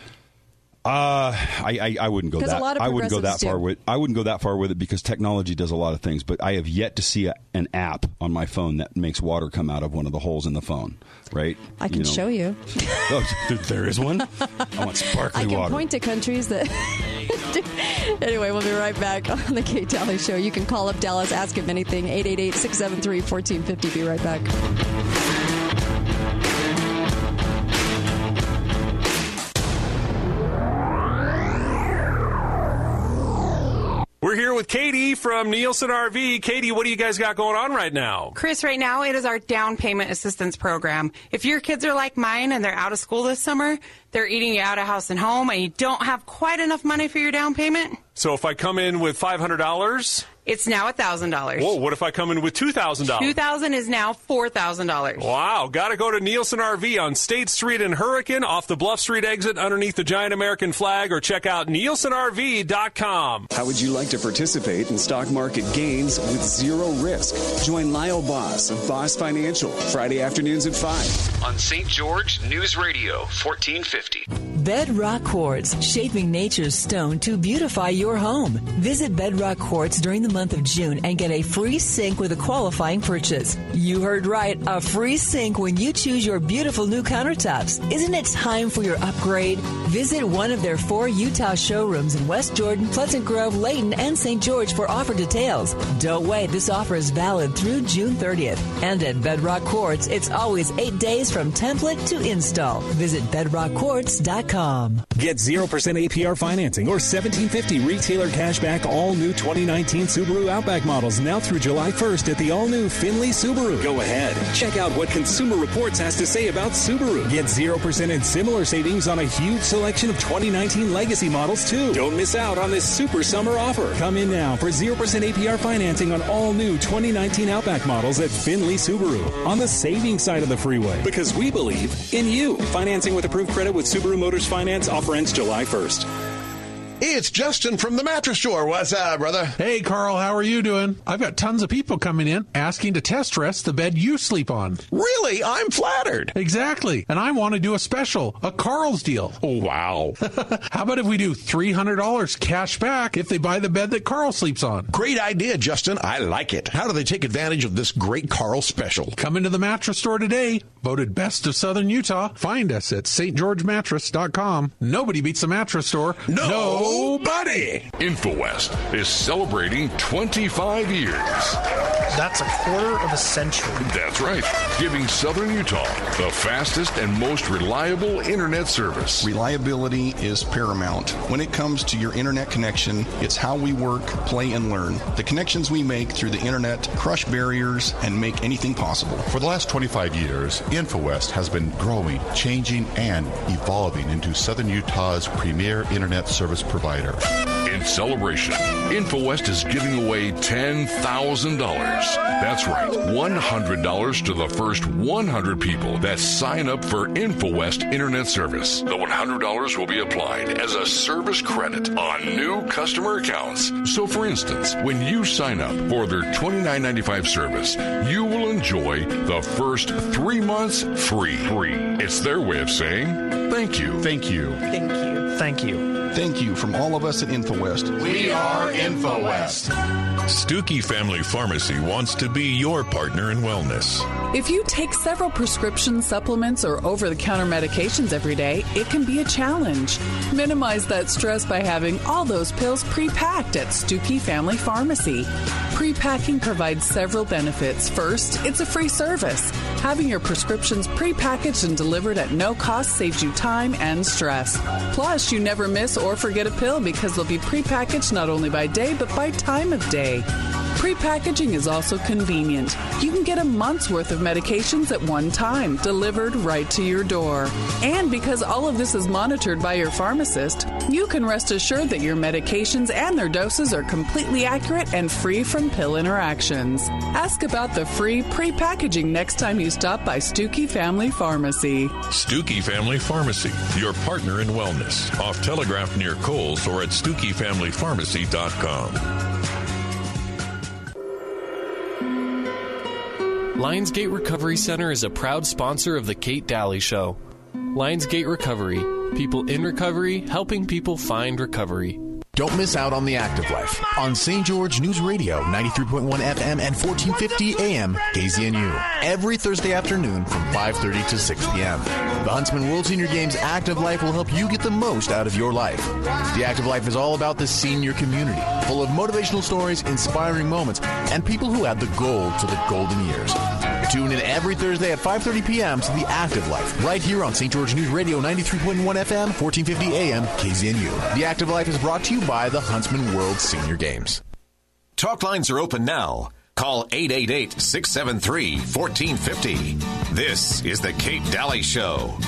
S3: Uh, I, I, I wouldn't go that. I wouldn't go that
S2: progressives
S3: far with. I wouldn't go that far with it because technology does a lot of things. But I have yet to see a, an app on my phone that makes water come out of one of the holes in the phone. Right?
S2: I can
S3: know.
S2: show you.
S3: Oh, there- there is one. I want sparkly
S2: I can
S3: water.
S2: point to countries that. anyway, we'll be right back on the Kate Dalley Show. You can call up Dallas, ask him anything. 888 673 1450. Be right back.
S11: We're here with Katie from Nielsen RV. Katie, what do you guys got going on right now?
S12: Chris, right now it is our down payment assistance program. If your kids are like mine and they're out of school this summer, they're eating you out of house and home, and you don't have quite enough money for your down payment,
S11: So if I come in with $500,
S12: it's now $1,000.
S11: whoa, what if I come in with $2,000?
S12: 2000 is now $4,000.
S11: Wow, gotta go to Nielsen RV on State Street in Hurricane off the Bluff Street exit underneath the giant American flag or check out nielsenrv.com.
S21: How would you like to participate in stock market gains with zero risk? Join Lyle Boss of Boss Financial Friday afternoons at 5.
S10: On St. George News Radio, 1450.
S22: Bedrock Quartz, shaping nature's stone to beautify your home. Visit Bedrock Quartz during the month of June and get a free sink with a qualifying purchase. You heard right, a free sink when you choose your beautiful new countertops. Isn't it time for your upgrade? Visit one of their four Utah showrooms in West Jordan, Pleasant Grove, Layton, and St. George for offer details. Don't wait, this offer is valid through June 30th. And at Bedrock Quartz, it's always eight days from template to install. Visit bedrockquartz.com.
S5: Get 0% APR financing or 1750 retailer cashback all new 2019 Subaru Outback models now through July 1st at the all new Findlay Subaru. Go ahead. Check out what Consumer Reports has to say about Subaru. Get 0% and similar savings on a huge selection of 2019 legacy models too. Don't miss out on this super summer offer. Come in now for 0% APR financing on all new 2019 Outback models at Findlay Subaru on the saving side of the freeway because we believe in you. Financing with approved credit with Subaru Motors Finance offer ends July 1st.
S23: It's Justin from the mattress store. What's up, brother?
S24: Hey, Carl, how are you doing? I've got tons of people coming in asking to test rest the bed you sleep on.
S23: Really? I'm flattered.
S24: Exactly. And I want to do a special, a Carl's deal.
S23: Oh, wow.
S24: how about if we do $300 cash back if they buy the bed that Carl sleeps on?
S23: Great idea, Justin. I like it. How do they take advantage of this great Carl special?
S24: Come into the mattress store today. Voted best of Southern Utah. Find us at stgeorgemattress.com. Nobody beats the mattress store.
S23: No Nobody.
S25: InfoWest is celebrating 25 years.
S26: That's a quarter of a century.
S25: That's right. Giving Southern Utah the fastest and most reliable internet service.
S27: Reliability is paramount. When it comes to your internet connection, it's how we work, play, and learn. The connections we make through the internet crush barriers and make anything possible.
S28: For the last 25 years, InfoWest has been growing, changing, and evolving into Southern Utah's premier internet service provider.
S25: In celebration, InfoWest is giving away $10,000. That's right, $100 to the first 100 people that sign up for InfoWest Internet Service. The $100 will be applied as a service credit on new customer accounts. So, for instance, when you sign up for their $29.95 service, you will enjoy the first three months free. Free. It's their way of saying thank you.
S28: Thank you.
S26: Thank you. Thank you.
S27: Thank you from all of us at InfoWest.
S29: We are InfoWest.
S30: Stuckey Family Pharmacy wants to be your partner in wellness.
S31: If you take several prescription supplements or over the counter medications every day, it can be a challenge. Minimize that stress by having all those pills pre packed at Stuckey Family Pharmacy. Pre packing provides several benefits. First, it's a free service. Having your prescriptions pre packaged and delivered at no cost saves you time and stress. Plus, you never miss or forget a pill because they'll be pre-packaged not only by day but by time of day. Pre-packaging is also convenient. You can get a month's worth of medications at one time, delivered right to your door. And because all of this is monitored by your pharmacist, you can rest assured that your medications and their doses are completely accurate and free from pill interactions. Ask about the free pre-packaging next time you stop by Stuckey Family Pharmacy.
S30: Stuckey Family Pharmacy, your partner in wellness. Off Telegraph near Coles or at StuckeyFamilyPharmacy.com.
S32: Lionsgate Recovery Center is a proud sponsor of The Kate Dalley Show. Lionsgate Recovery, people in recovery helping people find recovery.
S33: Don't miss out on the active life on St. George News Radio, 93.1 FM and 1450 AM, KZNU. Every Thursday afternoon from 5.30 to 6 p.m. The Huntsman World Senior Games Active Life will help you get the most out of your life. The Active Life is all about the senior community, full of motivational stories, inspiring moments, and people who add the gold to the golden years. Tune in every Thursday at 5.30 p.m. to The Active Life, right here on St. George News Radio, 93.1 FM, 1450 AM, KZNU. The Active Life is brought to you by the Huntsman World Senior Games.
S13: Talk lines are open now. Call 888 673 1450. This is The Kate Dalley Show.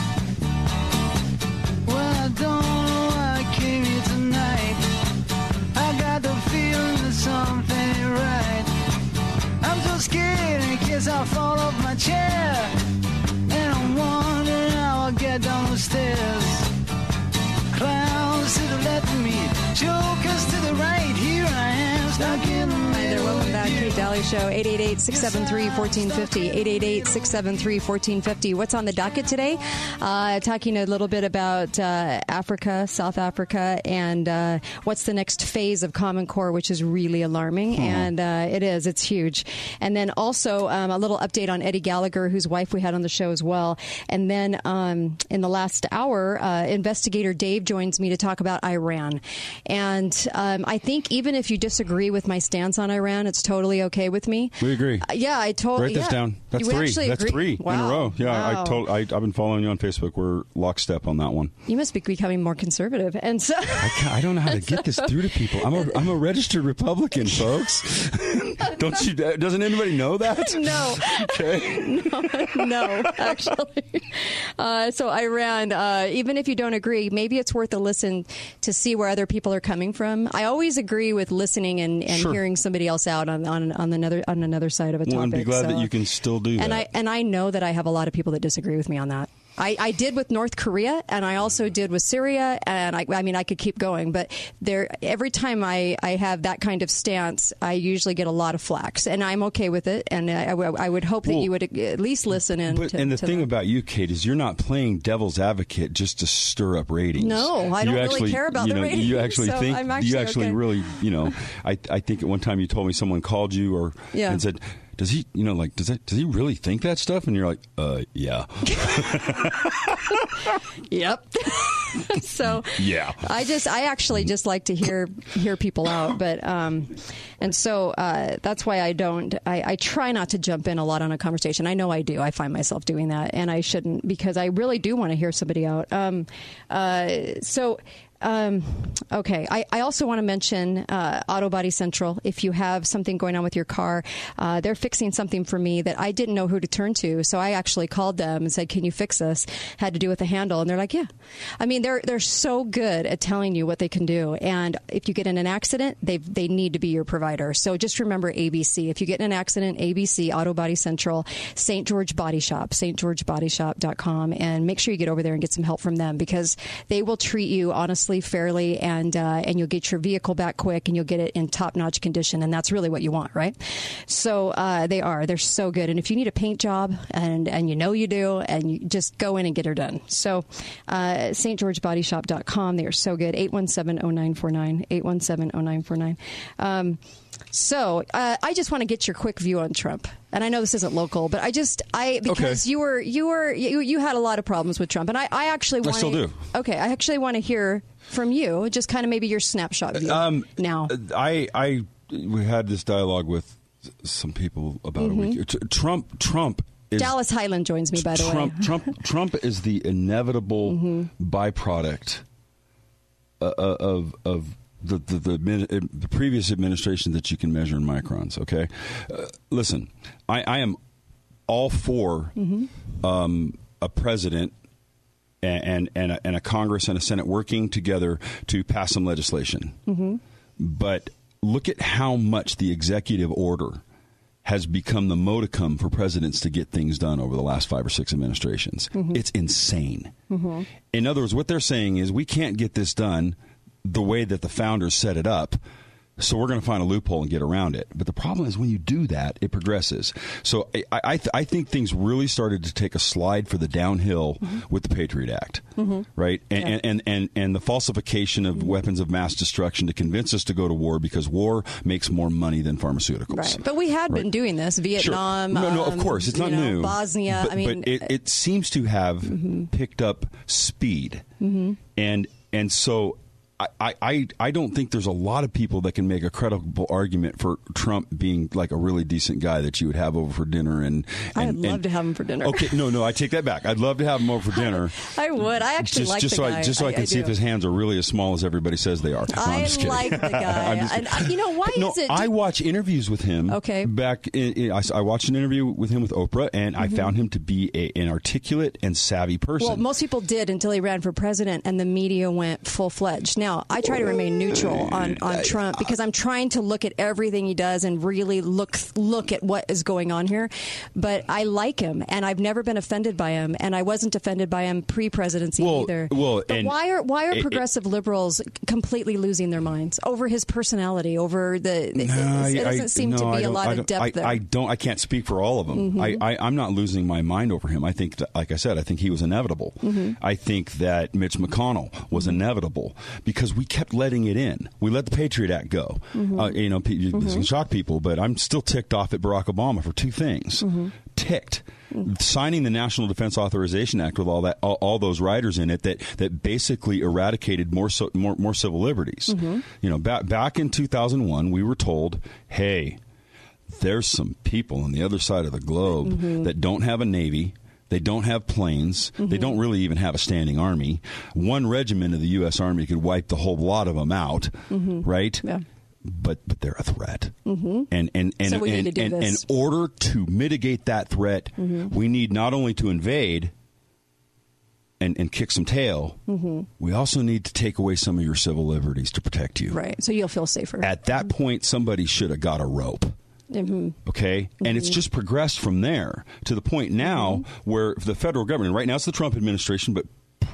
S20: In I fall off my chair. And I'm wondering how I'll get down the stairs. Clowns to the left of me,
S2: Dalley Show, 888-673-1450, 888-673-1450. What's on the docket today? Uh, talking a little bit about uh, Africa, South Africa, and uh, what's the next phase of Common Core, which is really alarming. And uh, it is, it's huge. And then also um, a little update on Eddie Gallagher, whose wife we had on the show as well. And then um, in the last hour, uh, investigator Dave joins me to talk about Iran. And um, I think even if you disagree with my stance on Iran, it's totally okay with me.
S3: We agree.
S2: Uh, yeah, I totally.
S3: Write this
S2: yeah.
S3: down. That's
S2: You
S3: three. That's
S2: agree?
S3: three in a row. Yeah,
S2: Wow.
S3: I told. I, I've been following you on Facebook. We're lockstep on that one.
S2: You must be becoming more conservative, and so
S3: I, I don't know how to get this through to people. I'm a I'm a registered Republican, folks. don't you? Doesn't anybody know that?
S2: no,
S3: Okay.
S2: no, no, actually. Uh, so Iran, uh, even if you don't agree, maybe it's worth a listen to see where other people are coming from. I always agree with listening and, and
S3: Sure.
S2: hearing somebody else out on, on on another on another side of a
S3: Well,
S2: topic.
S3: and be glad
S2: so-
S3: that you can still do
S2: and
S3: that.
S2: I and I know that I have a lot of people that disagree with me on that. I, I did with North Korea, and I also did with Syria, and I, I mean I could keep going, but there every time I, I have that kind of stance, I usually get a lot of flax, and I'm okay with it, and I, I would hope that
S3: Well,
S2: you would at least listen in.
S3: But,
S2: to,
S3: and the thing
S2: that.
S3: about you, Kate, is you're not playing devil's advocate just to stir up ratings.
S2: No, I
S3: You
S2: don't really
S3: actually,
S2: care about
S3: you
S2: the ratings,
S3: You actually
S2: so
S3: think
S2: I'm
S3: you
S2: actually
S3: actually
S2: okay.
S3: really, you know. I I think at one time you told me someone called you or
S2: Yeah.
S3: and said. Does he, you know, like, does that, does he really think that stuff? And you're like, uh, yeah.
S2: yep. so
S3: yeah,
S2: I just I actually just like to hear hear people out, but um, and so uh, that's why I don't I, I try not to jump in a lot on a conversation. I know I do. I find myself doing that, and I shouldn't because I really do want to hear somebody out. Um, uh, so um, okay. I, I also want to mention uh, Auto Body Central. If you have something going on with your car, uh, they're fixing something for me that I didn't know who to turn to. So I actually called them and said, "Can you fix this?" Had to do with the handle, and they're like, "Yeah." I mean, they're they're so good at telling you what they can do. And if you get in an accident, they they need to be your provider. So just remember ABC. If you get in an accident, ABC Auto Body Central, St. George Body Shop, St. George Body stgeorgebodyshop.com, and make sure you get over there and get some help from them because they will treat you honestly fairly, and uh, and you'll get your vehicle back quick, and you'll get it in top notch condition, and that's really what you want, right? So uh, they are. They're so good. And if you need a paint job, and and you know you do, and you just go in and get her done. So uh, stgeorgebodyshop.com. They are so good. 817-0949. 817-0949. Um, so uh, I just want to get your quick view on Trump, and I know this isn't local, but I just I because
S3: Okay.
S2: you were you were you, you had a lot of problems with Trump, and I, I actually
S3: I still do.
S2: Okay, I actually want to hear from you, just kind of maybe your snapshot view
S3: Um,
S2: now.
S3: I, I, we had this dialogue with some people about
S2: Mhm.
S3: a week. Tr- Trump, Trump is
S2: Dallas Hyland joins me, by the
S3: Trump,
S2: way.
S3: Trump, Trump is the inevitable
S2: Mhm.
S3: byproduct uh, uh, of of the the, the, uh, the previous administration that you can measure in microns. Okay, uh, listen, I, I am all for um, a president. And and and a, and a Congress and a Senate working together to pass some legislation
S2: Mm-hmm.
S3: but look at how much the executive order has become the modicum for presidents to get things done over the last five or six administrations.
S2: Mhm.
S3: It's insane.
S2: Mm-hmm.
S3: In other words, what they're saying is we can't get this done the way that the founders set it up. So we're going to find a loophole and get around it. But the problem is when you do that, it progresses. So I, I, th- I think things really started to take a slide for the downhill with the Patriot Act
S2: Mhm.
S3: right? And,
S2: Yeah.
S3: and, and, and, and the falsification of weapons of mass destruction to convince us to go to war because war makes more money than pharmaceuticals.
S2: Right, but we had been doing this
S3: Sure.
S2: Vietnam.
S3: No, no, of
S2: um,
S3: course, it's not
S2: know,
S3: new.
S2: Bosnia.
S3: But,
S2: I mean,
S3: but it, it seems to have picked up speed,
S2: Mhm.
S3: and and so. I, I, I don't think there's a lot of people that can make a credible argument for Trump being like a really decent guy that you would have over for dinner and,
S2: I'd love
S3: and-
S2: to have him for dinner.
S3: Okay, no, no, I take that back. I'd love to have him over for dinner.
S2: I would. I actually
S3: just
S2: like
S3: just
S2: the
S3: so
S2: guy.
S3: I just so I, can see if his hands are really as small as everybody says they are. No,
S2: I
S3: I'm just kidding.
S2: like the guy. And, uh, you know, why
S3: no,
S2: is it?
S3: I watch interviews with him.
S2: Okay.
S3: Back, in, in, I, I watched an interview with him with Oprah, and I
S2: Mhm.
S3: found him to be a, an articulate and savvy person.
S2: Well, most people did until he ran for president, and the media went full fledged. Now, I try to remain neutral on, on Trump because I'm trying to look at everything he does and really look look at what is going on here. But I like him, and I've never been offended by him, and I wasn't offended by him pre-presidency
S3: Well,
S2: either.
S3: well,
S2: but why are why are
S3: it- it-
S2: progressive liberals completely losing their minds over his personality, over the?
S3: No,
S2: it, it doesn't
S3: I-
S2: seem
S3: no,
S2: to be a lot of depth
S3: I,
S2: there.
S3: I don't. I can't speak for all of them.
S2: Mhm.
S3: I, I, I'm not losing my mind over him. I think, that, like I said, I think he was inevitable.
S2: Mhm.
S3: I think that Mitch McConnell was inevitable because we kept letting it in. We let the Patriot Act go.
S2: Mhm.
S3: Uh, you know, pe- this can shock people, but I'm still ticked off at Barack Obama for two things.
S2: Mhm.
S3: Ticked. Signing the National Defense Authorization Act with all that, all, all those riders in it that, that basically eradicated more, so, more more civil liberties.
S2: Mhm.
S3: You know, back back in 2001, we were told, "Hey, there's some people on the other side of the globe
S2: Mhm.
S3: that don't have a navy." They don't have planes. They
S2: Mhm.
S3: don't really even have a standing army. One regiment of the U.S. Army could wipe the whole lot of them out,
S2: Mhm.
S3: right?
S2: Yeah.
S3: But but they're a threat.
S2: hmm
S3: And and and,
S2: So
S3: and, and
S2: this.
S3: in order to mitigate that threat,
S2: Mhm.
S3: we need not only to invade and, and kick some tail,
S2: hmm
S3: we also need to take away some of your civil liberties to protect you.
S2: Right. So you'll feel safer.
S3: At that point, somebody should have got a rope.
S2: Mhm.
S3: Okay, and it's
S2: Mhm.
S3: just progressed from there to the point now
S2: Mm-hmm.
S3: where the federal government, right now it's the Trump administration, but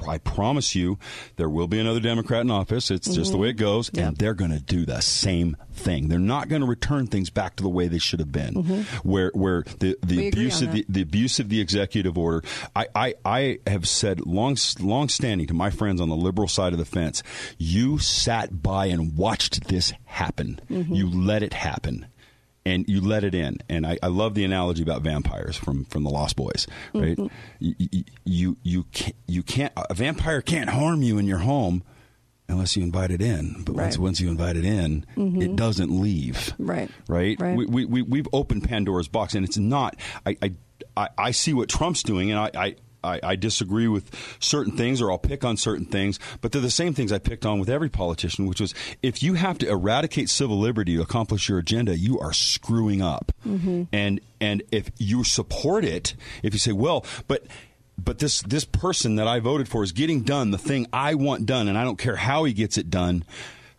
S3: I promise you there will be another Democrat in office. It's just the
S2: Mhm.
S3: way it goes,
S2: Yep.
S3: and they're going to do the same thing. They're not going to return things back to the way they should have been,
S2: Mhm.
S3: where where the, the abuse of the, the abuse of the executive order. I, I, I have said long long standing to my friends on the liberal side of the fence. You sat by and watched this happen. You let it happen and you let it in. And I, I love the analogy about vampires from, from the Lost Boys, right?
S2: Mm-hmm.
S3: You, you you can't, you can't a vampire can't harm you in your home unless you invite it in. But once
S2: Right.
S3: once you invite it in,
S2: Mhm.
S3: it doesn't leave.
S2: Right.
S3: Right.
S2: Right.
S3: We, we, we we've opened Pandora's box, and it's not. I I, I, I see what Trump's doing, and I. I I, I disagree with certain things, or I'll pick on certain things, but they're the same things I picked on with every politician, which was if you have to eradicate civil liberty to accomplish your agenda, you are screwing up.
S2: Mm-hmm.
S3: And and if you support it, if you say, well, but but this this person that I voted for is getting done the thing I want done, and I don't care how he gets it done.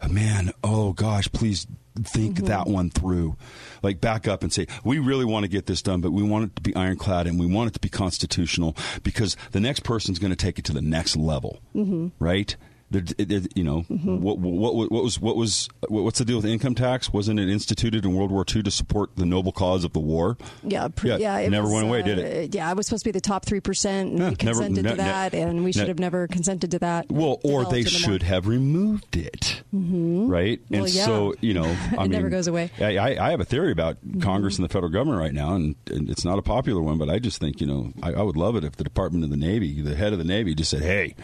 S3: Man, oh gosh, please think
S2: Mm-hmm.
S3: that one through. Like back up and say, we really want to get this done, but we want it to be ironclad and we want it to be constitutional because the next person's going to take it to the next level,
S2: Mhm.
S3: right? There, there, you know
S2: Mm-hmm.
S3: what, what, what was what was what's the deal with income tax? Wasn't it instituted in World War II to support the noble cause of the war?
S2: Yeah, pr-
S3: Yeah,
S2: yeah,
S3: it never went away, did
S2: it? Yeah, it was supposed to be the top three percent, and
S3: Yeah,
S2: we
S3: never-
S2: consented
S3: ne-
S2: to
S3: ne-
S2: that, and we should
S3: ne-
S2: have never consented to that.
S3: Well, or they
S2: more.
S3: should have removed it,
S2: Mhm.
S3: right?
S2: Well,
S3: and
S2: yeah.
S3: so you know, I
S2: It
S3: mean,
S2: never goes away.
S3: I, I I have a theory about Congress and the federal government right now, and, and it's not a popular one, but I just think you know, I, I would love it if the Department of the Navy, the head of the Navy, just said, "Hey,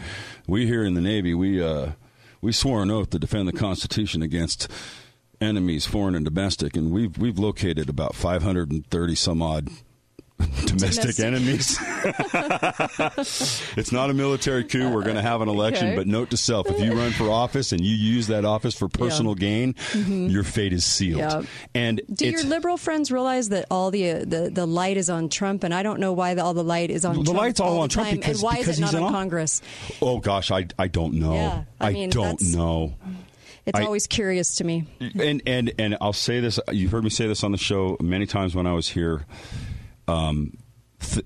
S3: we here in the Navy, we uh, we swore an oath to defend the Constitution against." Enemies, foreign and domestic, and we've we've located about five hundred and thirty some odd domestic
S2: Domestic.
S3: enemies. it's not a military coup. We're going to have an election,
S2: Okay.
S3: but note to self: if you run for office and you use that office for personal gain,
S2: Mhm.
S3: your fate is sealed.
S2: Yeah.
S3: And
S2: Do your liberal friends realize that all the, uh, the the light is on Trump, and I don't know why the, all the light is on
S3: The
S2: Trump
S3: light's all
S2: the
S3: on Trump because-
S2: and why
S3: because
S2: is it not
S3: in
S2: on Congress?
S3: oh gosh, I I don't know.
S2: Yeah, I mean,
S3: don't know.
S2: It's
S3: I-
S2: always curious to me.
S3: and and and I'll say this. You've heard me say this on the show many times when I was here. Um, th-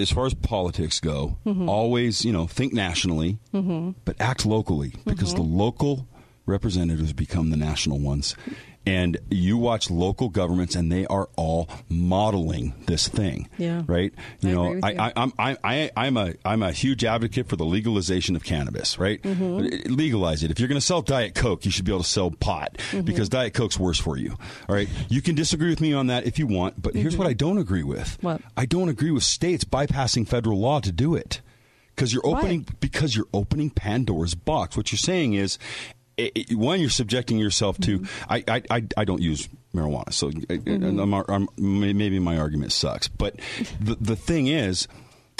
S3: as far as politics go,
S2: Mhm.
S3: always you know think nationally,
S2: Mm-hmm.
S3: but act locally because
S2: Mhm.
S3: the local representatives become the national ones. And you watch local governments, and they are all modeling this thing.
S2: Yeah.
S3: Right. You
S2: I
S3: know, I,
S2: you.
S3: I, I'm I, I, I'm a I'm a huge advocate for the legalization of cannabis. Right.
S2: Mhm.
S3: Legalize it. If you're going to sell Diet Coke, you should be able to sell pot
S2: Mhm.
S3: because Diet Coke's worse for you. All right. You can disagree with me on that if you want, but here's
S2: Mhm.
S3: what I don't agree with.
S2: What?
S3: I don't agree with states bypassing federal law to do it because you're opening because you're opening Pandora's box. What you're saying is. I i one, you're subjecting yourself to.
S2: Mm-hmm.
S3: I, I, I, I don't use marijuana, so I- and I'm, I'm, maybe my argument sucks. But the the thing is,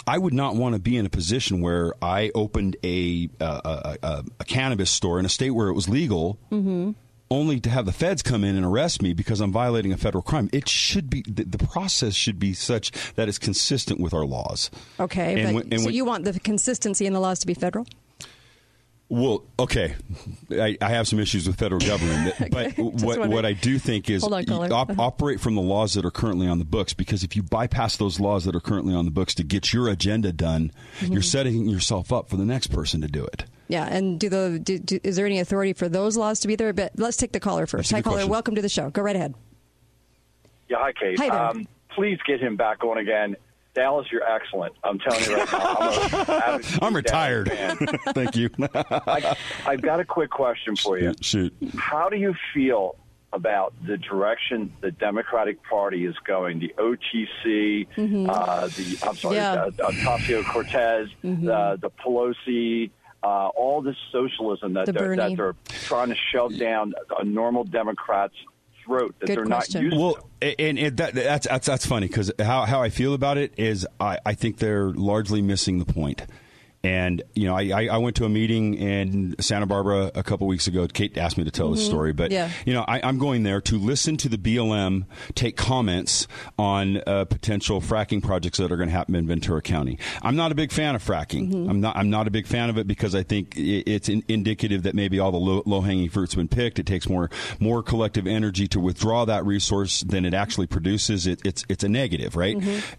S3: I would not want to be in a position where I opened a a, a, a, a cannabis store in a state where it was legal,
S2: Mm-hmm.
S3: only to have the feds come in and arrest me because I'm violating a federal crime. It should be the, the process should be such that it's consistent with our laws.
S2: Okay,
S3: And when- and
S2: so
S3: when-
S2: you want the consistency in the laws to be federal?
S3: Well, okay, I, I have some issues with federal government, but what
S2: wondering.
S3: what I do think is
S2: on,
S3: you op-
S2: Uh-huh.
S3: operate from the laws that are currently on the books. Because if you bypass those laws that are currently on the books to get your agenda done,
S2: Mhm.
S3: you're setting yourself up for the next person to do it.
S2: Yeah, and do the do, do, is there any authority for those laws to be there? But let's take the caller first. Hi, caller.
S3: question.
S2: Welcome to the show. Go right ahead.
S34: Yeah, hi, Kate.
S2: Hi there.
S34: Um, please get him back on again. Dallas, you're excellent. I'm telling you right now. I'm, a avid
S3: I'm retired. Thank you.
S34: I, I've got a quick question for you.
S3: Shoot.
S34: How do you feel about the direction the Democratic Party is going? The OTC,
S2: Mhm.
S34: uh, the I'm sorry,
S2: Yeah.
S34: uh, Ocasio Cortez,
S2: Mhm.
S34: the the Pelosi. Uh, all this socialism that
S2: The
S34: they're,
S2: Bernie.
S34: that they're trying to shove down a normal Democrat's throat that
S2: Good
S34: they're
S2: question.
S34: not used
S3: Well,
S34: to.
S3: and, and that, that's that's that's funny because how how I feel about it is I, I think they're largely missing the point. And you know, I, I, I went to a meeting in Santa Barbara a couple weeks ago. Kate asked me to tell this
S2: Mhm.
S3: story, but
S2: Yeah.
S3: you know, I, I'm going there to listen to the BLM take comments on uh, potential fracking projects that are going to happen in Ventura County. I'm not a big fan of fracking.
S2: Mm-hmm.
S3: I'm not. I'm not a big fan of it because I think i- it's in, indicative that maybe all the low, low hanging fruit's been picked. It takes more more collective energy to withdraw that resource than it actually produces. It, it's it's a negative, right?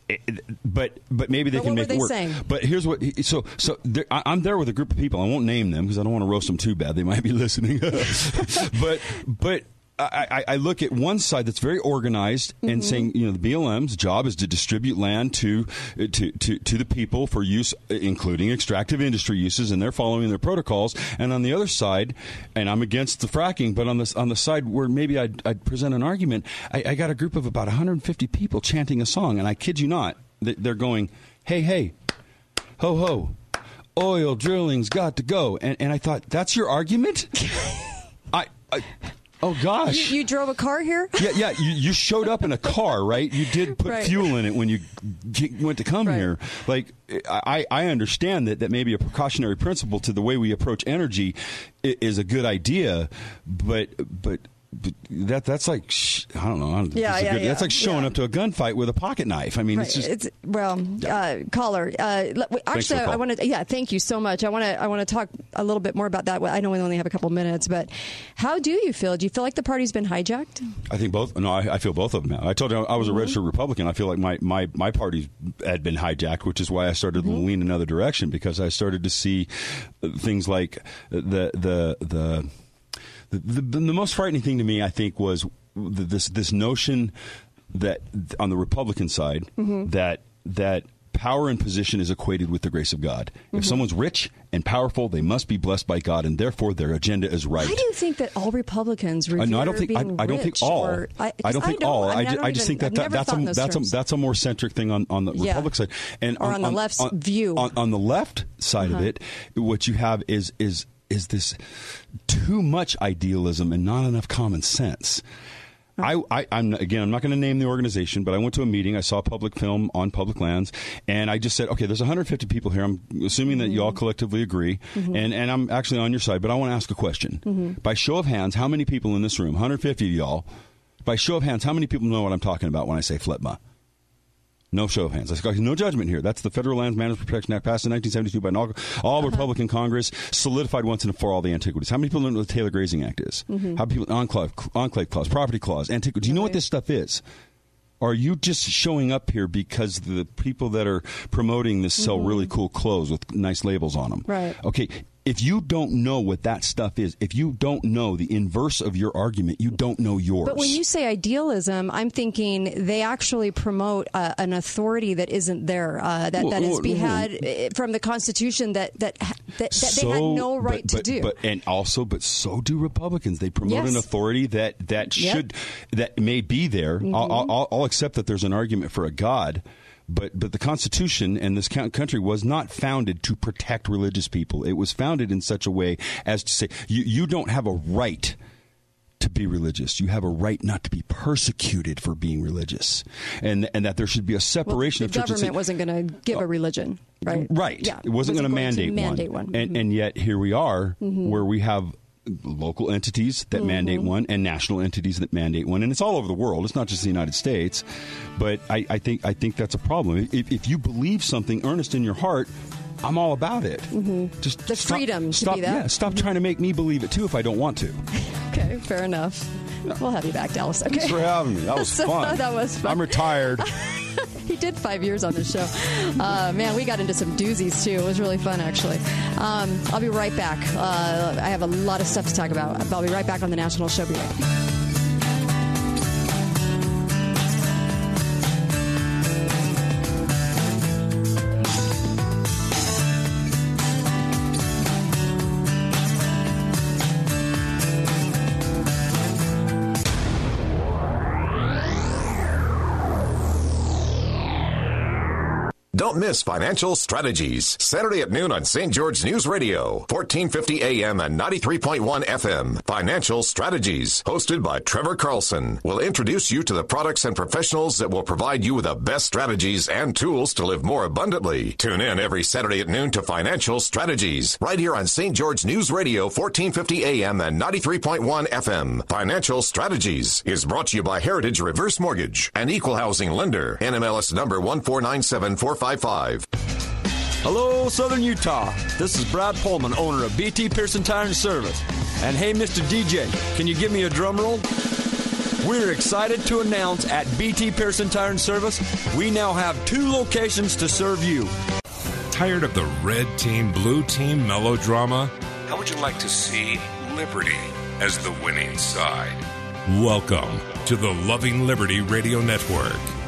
S3: It- it- but but maybe they
S2: Mm-hmm. But
S3: can make it work.
S2: saying?
S3: But here's what. So so there, I, I'm there with a group of people. I won't name them because I don't want to roast them too bad. They might be listening. but but. I, I, I look at one side that's very organized
S2: Mm-hmm.
S3: and saying, you know, the BLM's job is to distribute land to, to, to, to the people for use, including extractive industry uses, and they're following their protocols. And on the other side, and I'm against the fracking, but on the, on the side where maybe I'd, I'd present an argument, I, I got a group of about 150 people chanting a song, and I kid you not, they're going, hey, hey, ho, ho. Oil drilling's got to go, and and I thought that's your argument. I, I oh gosh,
S2: You, you drove a car here?
S3: yeah, yeah. You, you showed up in a car, right? You did put
S2: Right.
S3: fuel in it when you went to come here. Like, I, I understand that that maybe a precautionary principle to the way we approach energy is a good idea, but but. That that's like I don't know.
S2: Yeah,
S3: that's
S2: yeah,
S3: good- That's like showing
S2: yeah.
S3: up to a gunfight with a pocket knife. I mean,
S2: Right.
S3: it's just
S2: It's well, uh, caller. Uh, let- wait,
S3: Thanks for
S2: actually, I want to. Yeah, thank you so much. I want to. I want to talk a little bit more about that. I know we only have a couple minutes, but how do you feel? Do you feel like the party's been hijacked?
S3: I think both. No, I, I feel both of them. I told you I was a
S2: Mm-hmm.
S3: registered Republican. I feel like my, my, my party had been hijacked, which is why I started
S2: Mm-hmm.
S3: to lean another direction because I started to see things like the the the. The, the, the most frightening thing to me, I think, was th- this this notion that on the Republican side
S2: Mm-hmm.
S3: that that power and position is equated with the grace of God. If
S2: Mhm.
S3: someone's rich and powerful, they must be blessed by God, and therefore their agenda is right.
S2: Why do you think that all Republicans
S3: Uh, no, I don't think I, I don't think all.
S2: or- I,
S3: I don't think
S2: I
S3: all.
S2: I,
S3: I,
S2: mean,
S3: ju-
S2: don't
S3: I just think that, that that's a that's a that's a more centric thing on, on the
S2: Yeah.
S3: Republican side, and
S2: Or on the left's view.
S3: On, on the left side of
S2: Uh-huh.
S3: it, what you have is is is this too much idealism and not enough common sense. I, I, I'm again. I'm not going to name the organization, but I went to a meeting. I saw a public film on public lands, and I just said, "Okay, there's 150 people here. I'm assuming that you all collectively agree,
S2: Mhm.
S3: and and I'm actually on your side. But I want to ask a question.
S2: Mhm.
S3: By show of hands, how many people in this room? 150 of y'all. By show of hands, how many people know what I'm talking about when I say FLPMA? No show of hands. No judgment here. That's the Federal Lands Management Protection Act passed in 1972 by an all, all
S2: Uh-huh.
S3: Republican Congress, solidified once and for all the antiquities. How many people know what the Taylor Grazing Act is?
S2: Mhm.
S3: How many people enclave, enclave clause, property clause, antiquity? Do you know what this stuff is? Are you just showing up here because the people that are promoting this sell
S2: Mhm.
S3: really cool clothes with nice labels on them?
S2: Right.
S3: Okay. If you don't know what that stuff is, if you don't know the inverse of your argument, you don't know yours.
S2: But when you say idealism, I'm thinking they actually promote uh, an authority that isn't there, uh, that,
S3: Well,
S2: that is
S3: well,
S2: be
S3: well,
S2: had uh, from the Constitution that that that, that they had no right
S3: but,
S2: to
S3: but,
S2: do.
S3: But and also, but so do Republicans. They promote an authority that that
S2: Yep.
S3: should that may be there.
S2: Mhm.
S3: I'll, I'll- I'll accept that there's an argument for a God. But but the Constitution and this country was not founded to protect religious people. It was founded in such a way as to say you, you don't have a right to be religious. You have a right not to be persecuted for being religious, and and that there should be a
S2: Well,
S3: separation
S2: the
S3: of church and
S2: government
S3: state.
S2: wasn't going to give a religion, right?
S3: Right.
S2: Yeah.
S3: It wasn't, going to mandate,
S2: mandate one.
S3: one. And, and yet here we are
S2: Mhm.
S3: where we have local entities that mandate
S2: Mhm.
S3: one and national entities that mandate one and it's all over the world it's not just the united states but i, I think i think that's a problem if, if you believe something earnest in your heart i'm all about it just
S2: Mm-hmm. The
S3: stop-
S2: freedom to
S3: stop
S2: be that. Mm-hmm.
S3: yeah stop trying to make me believe it too if i don't want to
S2: Okay, fair enough. We'll have you back, Dallas. Okay.
S3: thanks for having me that was
S2: So,
S3: fun
S2: that was fun.
S3: i'm retired
S2: he did five years on this show. Uh, man, we got into some doozies too. It was really fun, actually. Um, I'll be right back. Uh, I have a lot of stuff to talk about. I'll be right back on the National Show. Be right back.
S13: Don't miss Financial Strategies, Saturday at noon on St. George News Radio, 1450 AM and 93.1 FM. Financial Strategies, hosted by Trevor Carlson, will introduce you to the products and professionals that will provide you with the best strategies and tools to live more abundantly. Tune in every Saturday at noon to Financial Strategies, right here on St. George News Radio, 1450 AM and 93.1 FM. Financial Strategies is brought to you by Heritage Reverse Mortgage, an equal housing lender, NMLS number 1497455.
S35: Hello, Southern Utah. This is Brad Pullman, owner of BT Pearson Tire and Service. And hey, Mr. DJ, can you give me a drum roll? We're excited to announce at BT Pearson Tire and Service, we now have two locations to serve you.
S36: Tired of the red team, blue team melodrama? How would you like to see Liberty as the winning side?
S25: Welcome to the Loving Liberty Radio Network.